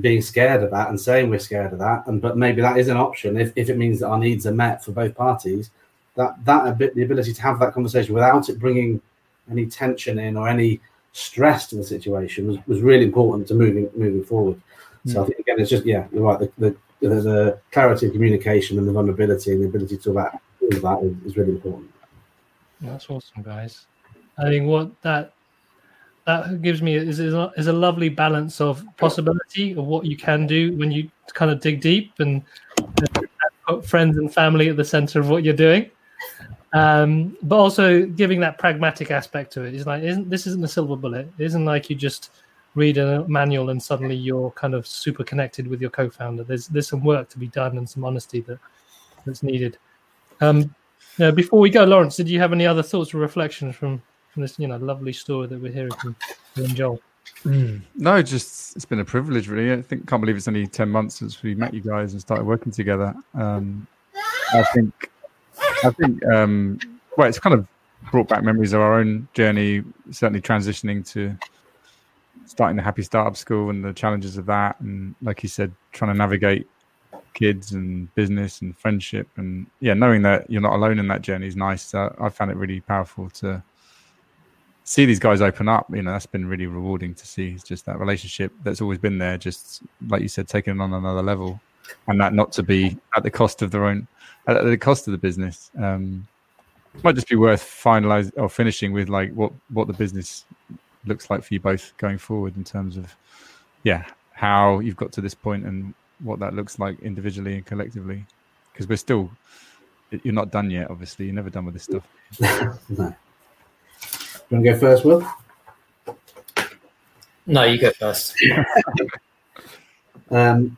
being scared of that and saying we're scared of that, and but maybe that is an option if, if it means that our needs are met for both parties. That that the ability to have that conversation without it bringing any tension in or any stress to the situation was, was really important to moving moving forward. Mm. So I think again, it's just yeah, you're right. The, the, there's a clarity of communication and the vulnerability and the ability to about all of that is, is really important. That's awesome, guys. I think what that that gives me is, is a, is a lovely balance of possibility of what you can do when you kind of dig deep and put friends and family at the center of what you're doing um, but also giving that pragmatic aspect to it is like isn't this isn't a silver bullet it isn't like you just read a manual and suddenly you're kind of super connected with your co-founder there's there's some work to be done and some honesty that that's needed um now, before we go laurence did you have any other thoughts or reflections from from this you know lovely story that we're hearing from, from joel Mm. No, just it's been a privilege, really. I think can't believe it's only ten months since we met you guys and started working together. Um, I think, I think, um, well, it's kind of brought back memories of our own journey. Certainly, transitioning to starting the Happy Startup School and the challenges of that, and like you said, trying to navigate kids and business and friendship, and yeah, knowing that you're not alone in that journey is nice. Uh, I found it really powerful to see these guys open up, you know, that's been really rewarding to see. It's just that relationship that's always been there, just like you said, taken on another level, and that not to be at the cost of their own, at the cost of the business. Um, might just be worth finalizing or finishing with like what what the business looks like for you both going forward in terms of, yeah, how you've got to this point and what that looks like individually and collectively, because we're still, you're not done yet. Obviously, you're never done with this stuff. <laughs> no you want to go first, Will? No, you go first. <laughs> um,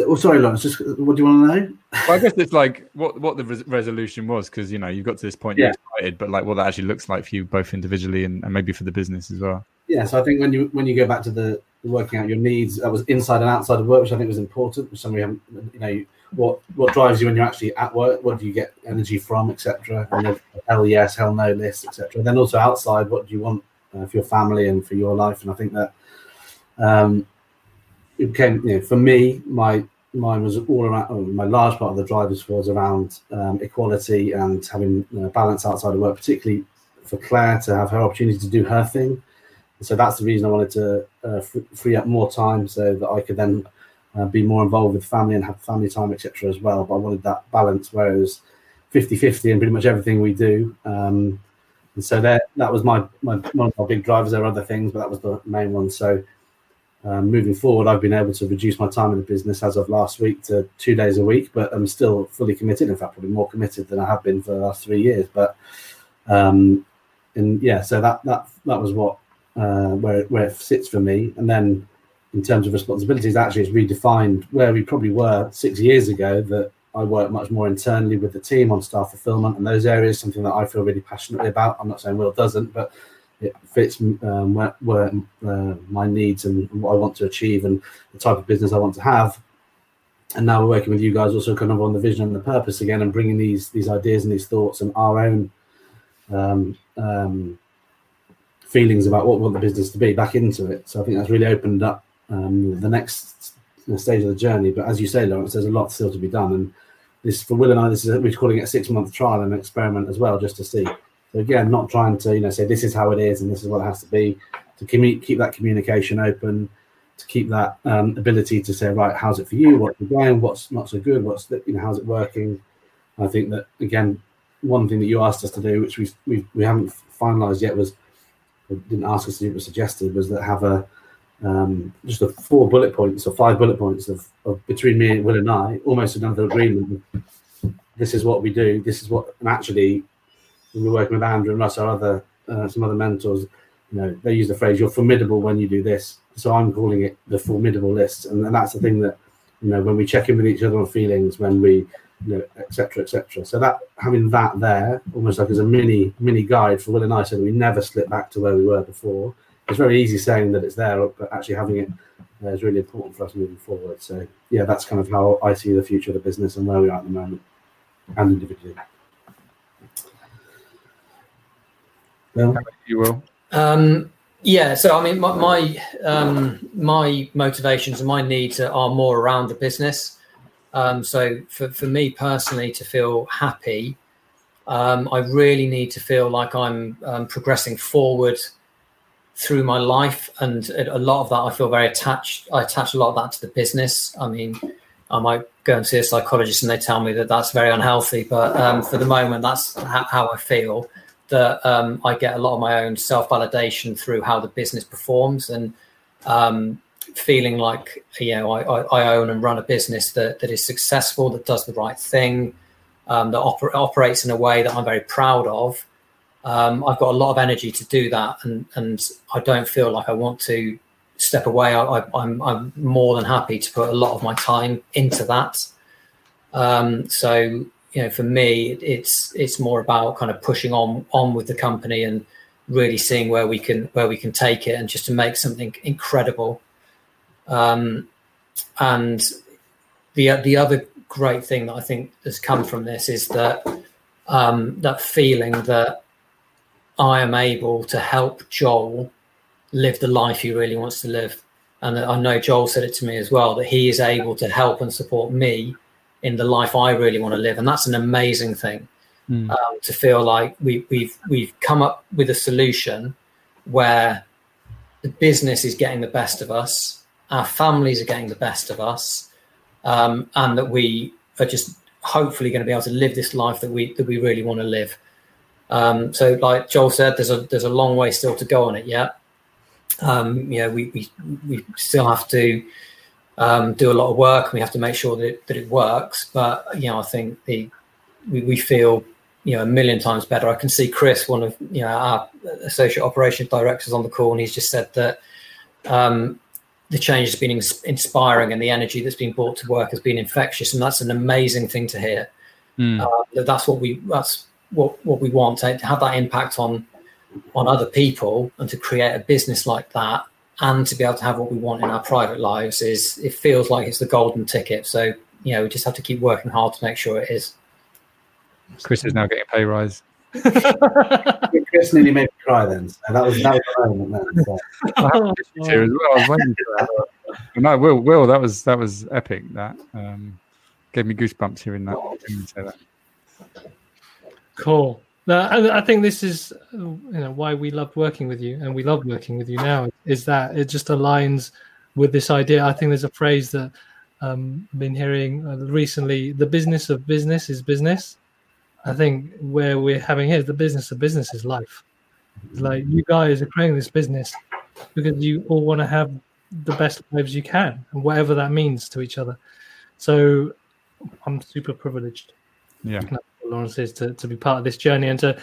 oh, sorry, Laurence. Just what do you want to know? well, I guess it's like what what the res- resolution was because you know you've got to this point, you're excited, but like what that actually looks like for you both individually and, and maybe for the business as well. Yeah, so I think when you when you go back to the working out your needs, that was inside and outside of work, which I think was important. For somebody, you know, what what drives you when you're actually at work what do you get energy from etc hell yes hell no list etc then also outside what do you want uh, for your family and for your life and i think that um it came you know for me my mine was all around my large part of the drivers was around um, equality and having you know, balance outside of work particularly for claire to have her opportunity to do her thing so that's the reason i wanted to uh, free up more time so that i could then uh, be more involved with family and have family time, etc. as well. But I wanted that balance where it was 50 50 in pretty much everything we do. Um, and so that that was my, my one of my big drivers. There are other things, but that was the main one. So um, moving forward, I've been able to reduce my time in the business as of last week to two days a week, but I'm still fully committed. In fact, probably more committed than I have been for the last three years. But um, and yeah, so that that that was what uh, where where it sits for me. And then in terms of responsibilities actually it's redefined where we probably were six years ago that I work much more internally with the team on staff fulfillment and those areas, something that I feel really passionately about. I'm not saying Will doesn't, but it fits um, where, where uh, my needs and what I want to achieve and the type of business I want to have. And now we're working with you guys also kind of on the vision and the purpose again and bringing these these ideas and these thoughts and our own um, um, feelings about what we want the business to be back into it. So I think that's really opened up um, the next stage of the journey. But as you say, Laurence, there's a lot still to be done. And this for Will and I, this is we're calling it a six month trial and experiment as well, just to see. Again, not trying to you know say this is how it is and this is what it has to be. To keep keep that communication open, to keep that um, ability to say right, how's it for you? What's going? What's not so good? What's the, you know how's it working? I think that again, one thing that you asked us to do, which we we, we haven't finalised yet, was didn't ask us to do, but suggested was that have a um, just a four bullet points or five bullet points of, of between me and Will and I, almost another agreement. This is what we do. This is what, and actually, we're working with Andrew and Russ, our other uh, some other mentors. You know, they use the phrase "you're formidable when you do this." So I'm calling it the formidable list, and, and that's the thing that you know when we check in with each other on feelings, when we you know, etc. etc. So that having that there, almost like as a mini mini guide for Will and I, so that we never slip back to where we were before it's very easy saying that it's there, but actually having it is really important for us moving forward. So yeah, that's kind of how I see the future of the business and where we are at the moment, and individually. Well, you will. Um, yeah, so I mean, my my, um, my motivations and my needs are, are more around the business. Um, so for, for me personally to feel happy, um, I really need to feel like I'm um, progressing forward through my life, and a lot of that I feel very attached. I attach a lot of that to the business. I mean, I might go and see a psychologist, and they tell me that that's very unhealthy. But um, for the moment, that's how I feel. That um, I get a lot of my own self validation through how the business performs, and um, feeling like you know I, I, I, own and run a business that that is successful, that does the right thing, um, that oper- operates in a way that I'm very proud of um, I've got a lot of energy to do that, and and I don't feel like I want to step away. I, am I'm, I'm more than happy to put a lot of my time into that. Um, so you know, for me, it's it's more about kind of pushing on on with the company and really seeing where we can where we can take it and just to make something incredible. Um, and the the other great thing that I think has come from this is that um, that feeling that I am able to help Joel live the life he really wants to live. And I know Joel said it to me as well that he is able to help and support me in the life I really want to live, and that's an amazing thing. Mm. Um, to feel like we, we've we've come up with a solution where the business is getting the best of us, our families are getting the best of us, um, and that we are just hopefully going to be able to live this life that we that we really want to live. Um, so, like Joel said, there's a there's a long way still to go on it yet. Um, you know, we, we we still have to um, do a lot of work. and We have to make sure that it, that it works. But you know, I think the we, we feel you know a million times better. I can see Chris, one of you know our associate operations directors, on the call, and he's just said that um, the change has been inspiring and the energy that's been brought to work has been infectious, and that's an amazing thing to hear. Mm. Uh, that that's what we that's what what we want to have that impact on on other people and to create a business like that and to be able to have what we want in our private lives is it feels like it's the golden ticket. So you know we just have to keep working hard to make sure it is. Chris is now getting a pay rise. <laughs> Chris nearly made me cry then. So that was that was the moment then. So. <laughs> well. no, Will, Will, that was that was epic. That um, gave me goosebumps hearing that. Say that. Cool. I think this is you know why we loved working with you, and we love working with you now. Is that it just aligns with this idea? I think there's a phrase that um, I've been hearing uh, recently: "The business of business is business." I think where we're having here, the business of business is life. It's like you guys are creating this business because you all want to have the best lives you can, and whatever that means to each other. So I'm super privileged. Yeah. Laurence is to, to be part of this journey and to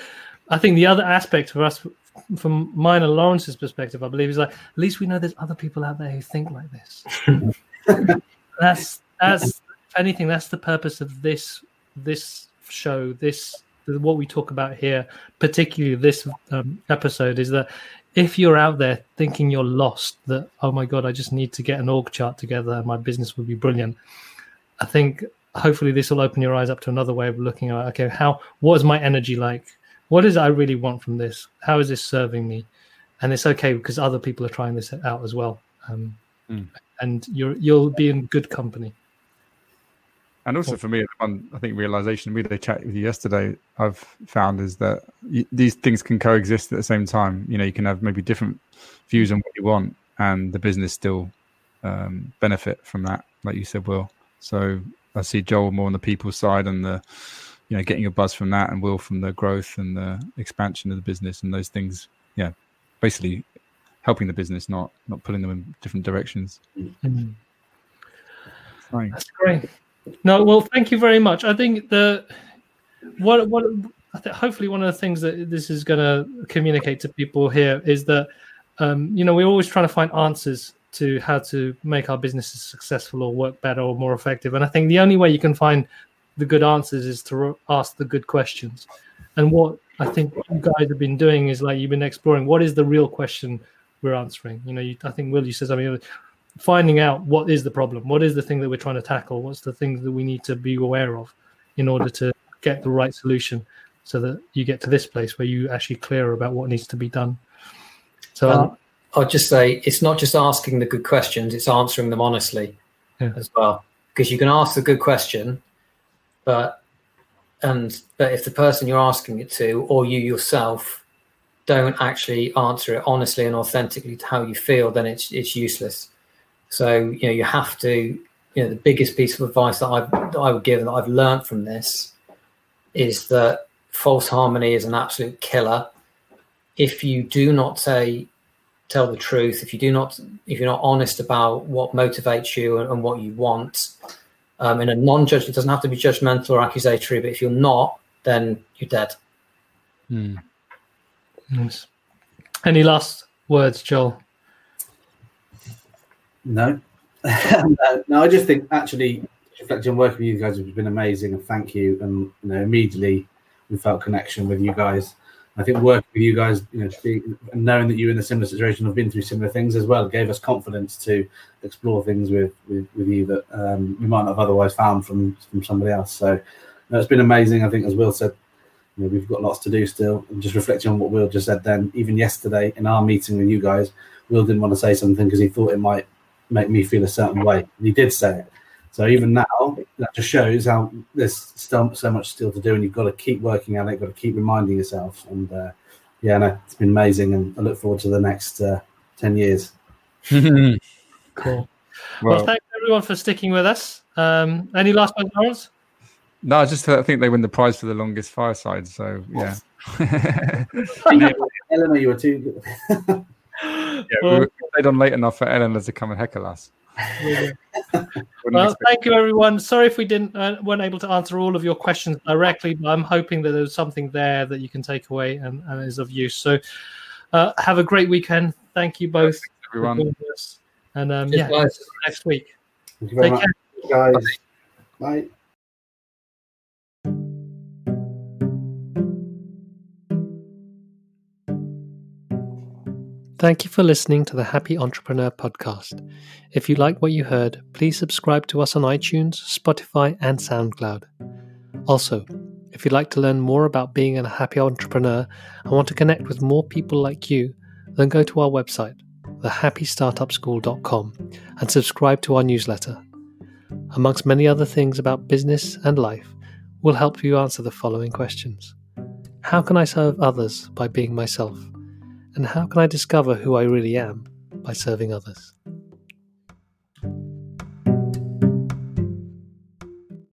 I think the other aspect for us from mine and Laurence's perspective, I believe, is like at least we know there's other people out there who think like this. <laughs> that's that's anything, that's the purpose of this this show, this what we talk about here, particularly this um, episode, is that if you're out there thinking you're lost, that oh my god, I just need to get an org chart together, my business would be brilliant. I think hopefully this will open your eyes up to another way of looking at okay, how what is my energy like? What is I really want from this? How is this serving me? And it's okay because other people are trying this out as well. Um, mm. And you're you'll be in good company. And also for me, one I think realization we a chat with you yesterday. I've found is that these things can coexist at the same time. You know, you can have maybe different views on what you want, and the business still um, benefit from that, like you said, Will. So I see Joel more on the people side and the you know getting a buzz from that, and Will from the growth and the expansion of the business and those things. Yeah, basically helping the business, not not pulling them in different directions. Mm-hmm. That's great. No, well, thank you very much. I think the what what I think hopefully one of the things that this is going to communicate to people here is that um, you know we're always trying to find answers to how to make our businesses successful or work better or more effective. And I think the only way you can find the good answers is to ask the good questions. And what I think you guys have been doing is like you've been exploring what is the real question we're answering. You know, you, I think Will, you said something finding out what is the problem, what is the thing that we're trying to tackle, what's the things that we need to be aware of in order to get the right solution so that you get to this place where you actually clear about what needs to be done. So um, I'll just say it's not just asking the good questions; it's answering them honestly yeah. as well. Because you can ask the good question, but and but if the person you're asking it to or you yourself don't actually answer it honestly and authentically to how you feel, then it's it's useless. So you know you have to. You know the biggest piece of advice that, I've, that I would give and that I've learned from this is that false harmony is an absolute killer. If you do not say tell the truth, if you do not, if you're not honest about what motivates you and, and what you want, um, in a non-judge, it doesn't have to be judgmental or accusatory, but if you're not, then you're dead. Hmm. Nice. Any last words, Joel? No. <laughs> no, I just think actually reflecting on working with you guys has been amazing, and thank you. And you know, immediately we felt connection with you guys. I think working with you guys, you know, being, knowing that you're in a similar situation, have been through similar things as well, gave us confidence to explore things with with, with you that um, we might not have otherwise found from from somebody else. So it's been amazing. I think, as Will said, you know, we've got lots to do still. And just reflecting on what Will just said, then even yesterday in our meeting with you guys, Will didn't want to say something because he thought it might make me feel a certain way. He did say it. So even now, that just shows how there's still so much still to do, and you've got to keep working at it. You've got to keep reminding yourself. And uh, yeah, no, it's been amazing, and I look forward to the next uh, ten years. <laughs> cool. Well, Well, thanks everyone for sticking with us. Um, any last words, Laurence? no, I just I think they win the prize for the longest fireside. So yeah, <laughs> Eleanor, you were too good. <laughs> yeah, Well- we stayed on late enough for Eleanor to come and heckle us. Wouldn't Well, thank you, everyone. Sorry if we didn't uh, weren't able to answer all of your questions directly, but I'm hoping that there's something there that you can take away and, and is of use. So, uh, have a great weekend. Thank you both for everyone. joining us. And um, Cheers, yeah, guys. next week. Thank you very Take much, care. guys. Bye. Thank you for listening to the Happy Entrepreneur podcast. If you like what you heard, please subscribe to us on iTunes, Spotify, and SoundCloud. Also, if you'd like to learn more about being a happy entrepreneur and want to connect with more people like you, then go to our website, thehappystartupschool.com, and subscribe to our newsletter. Amongst many other things about business and life, we'll help you answer the following questions How can I serve others by being myself? And how can I discover who I really am by serving others?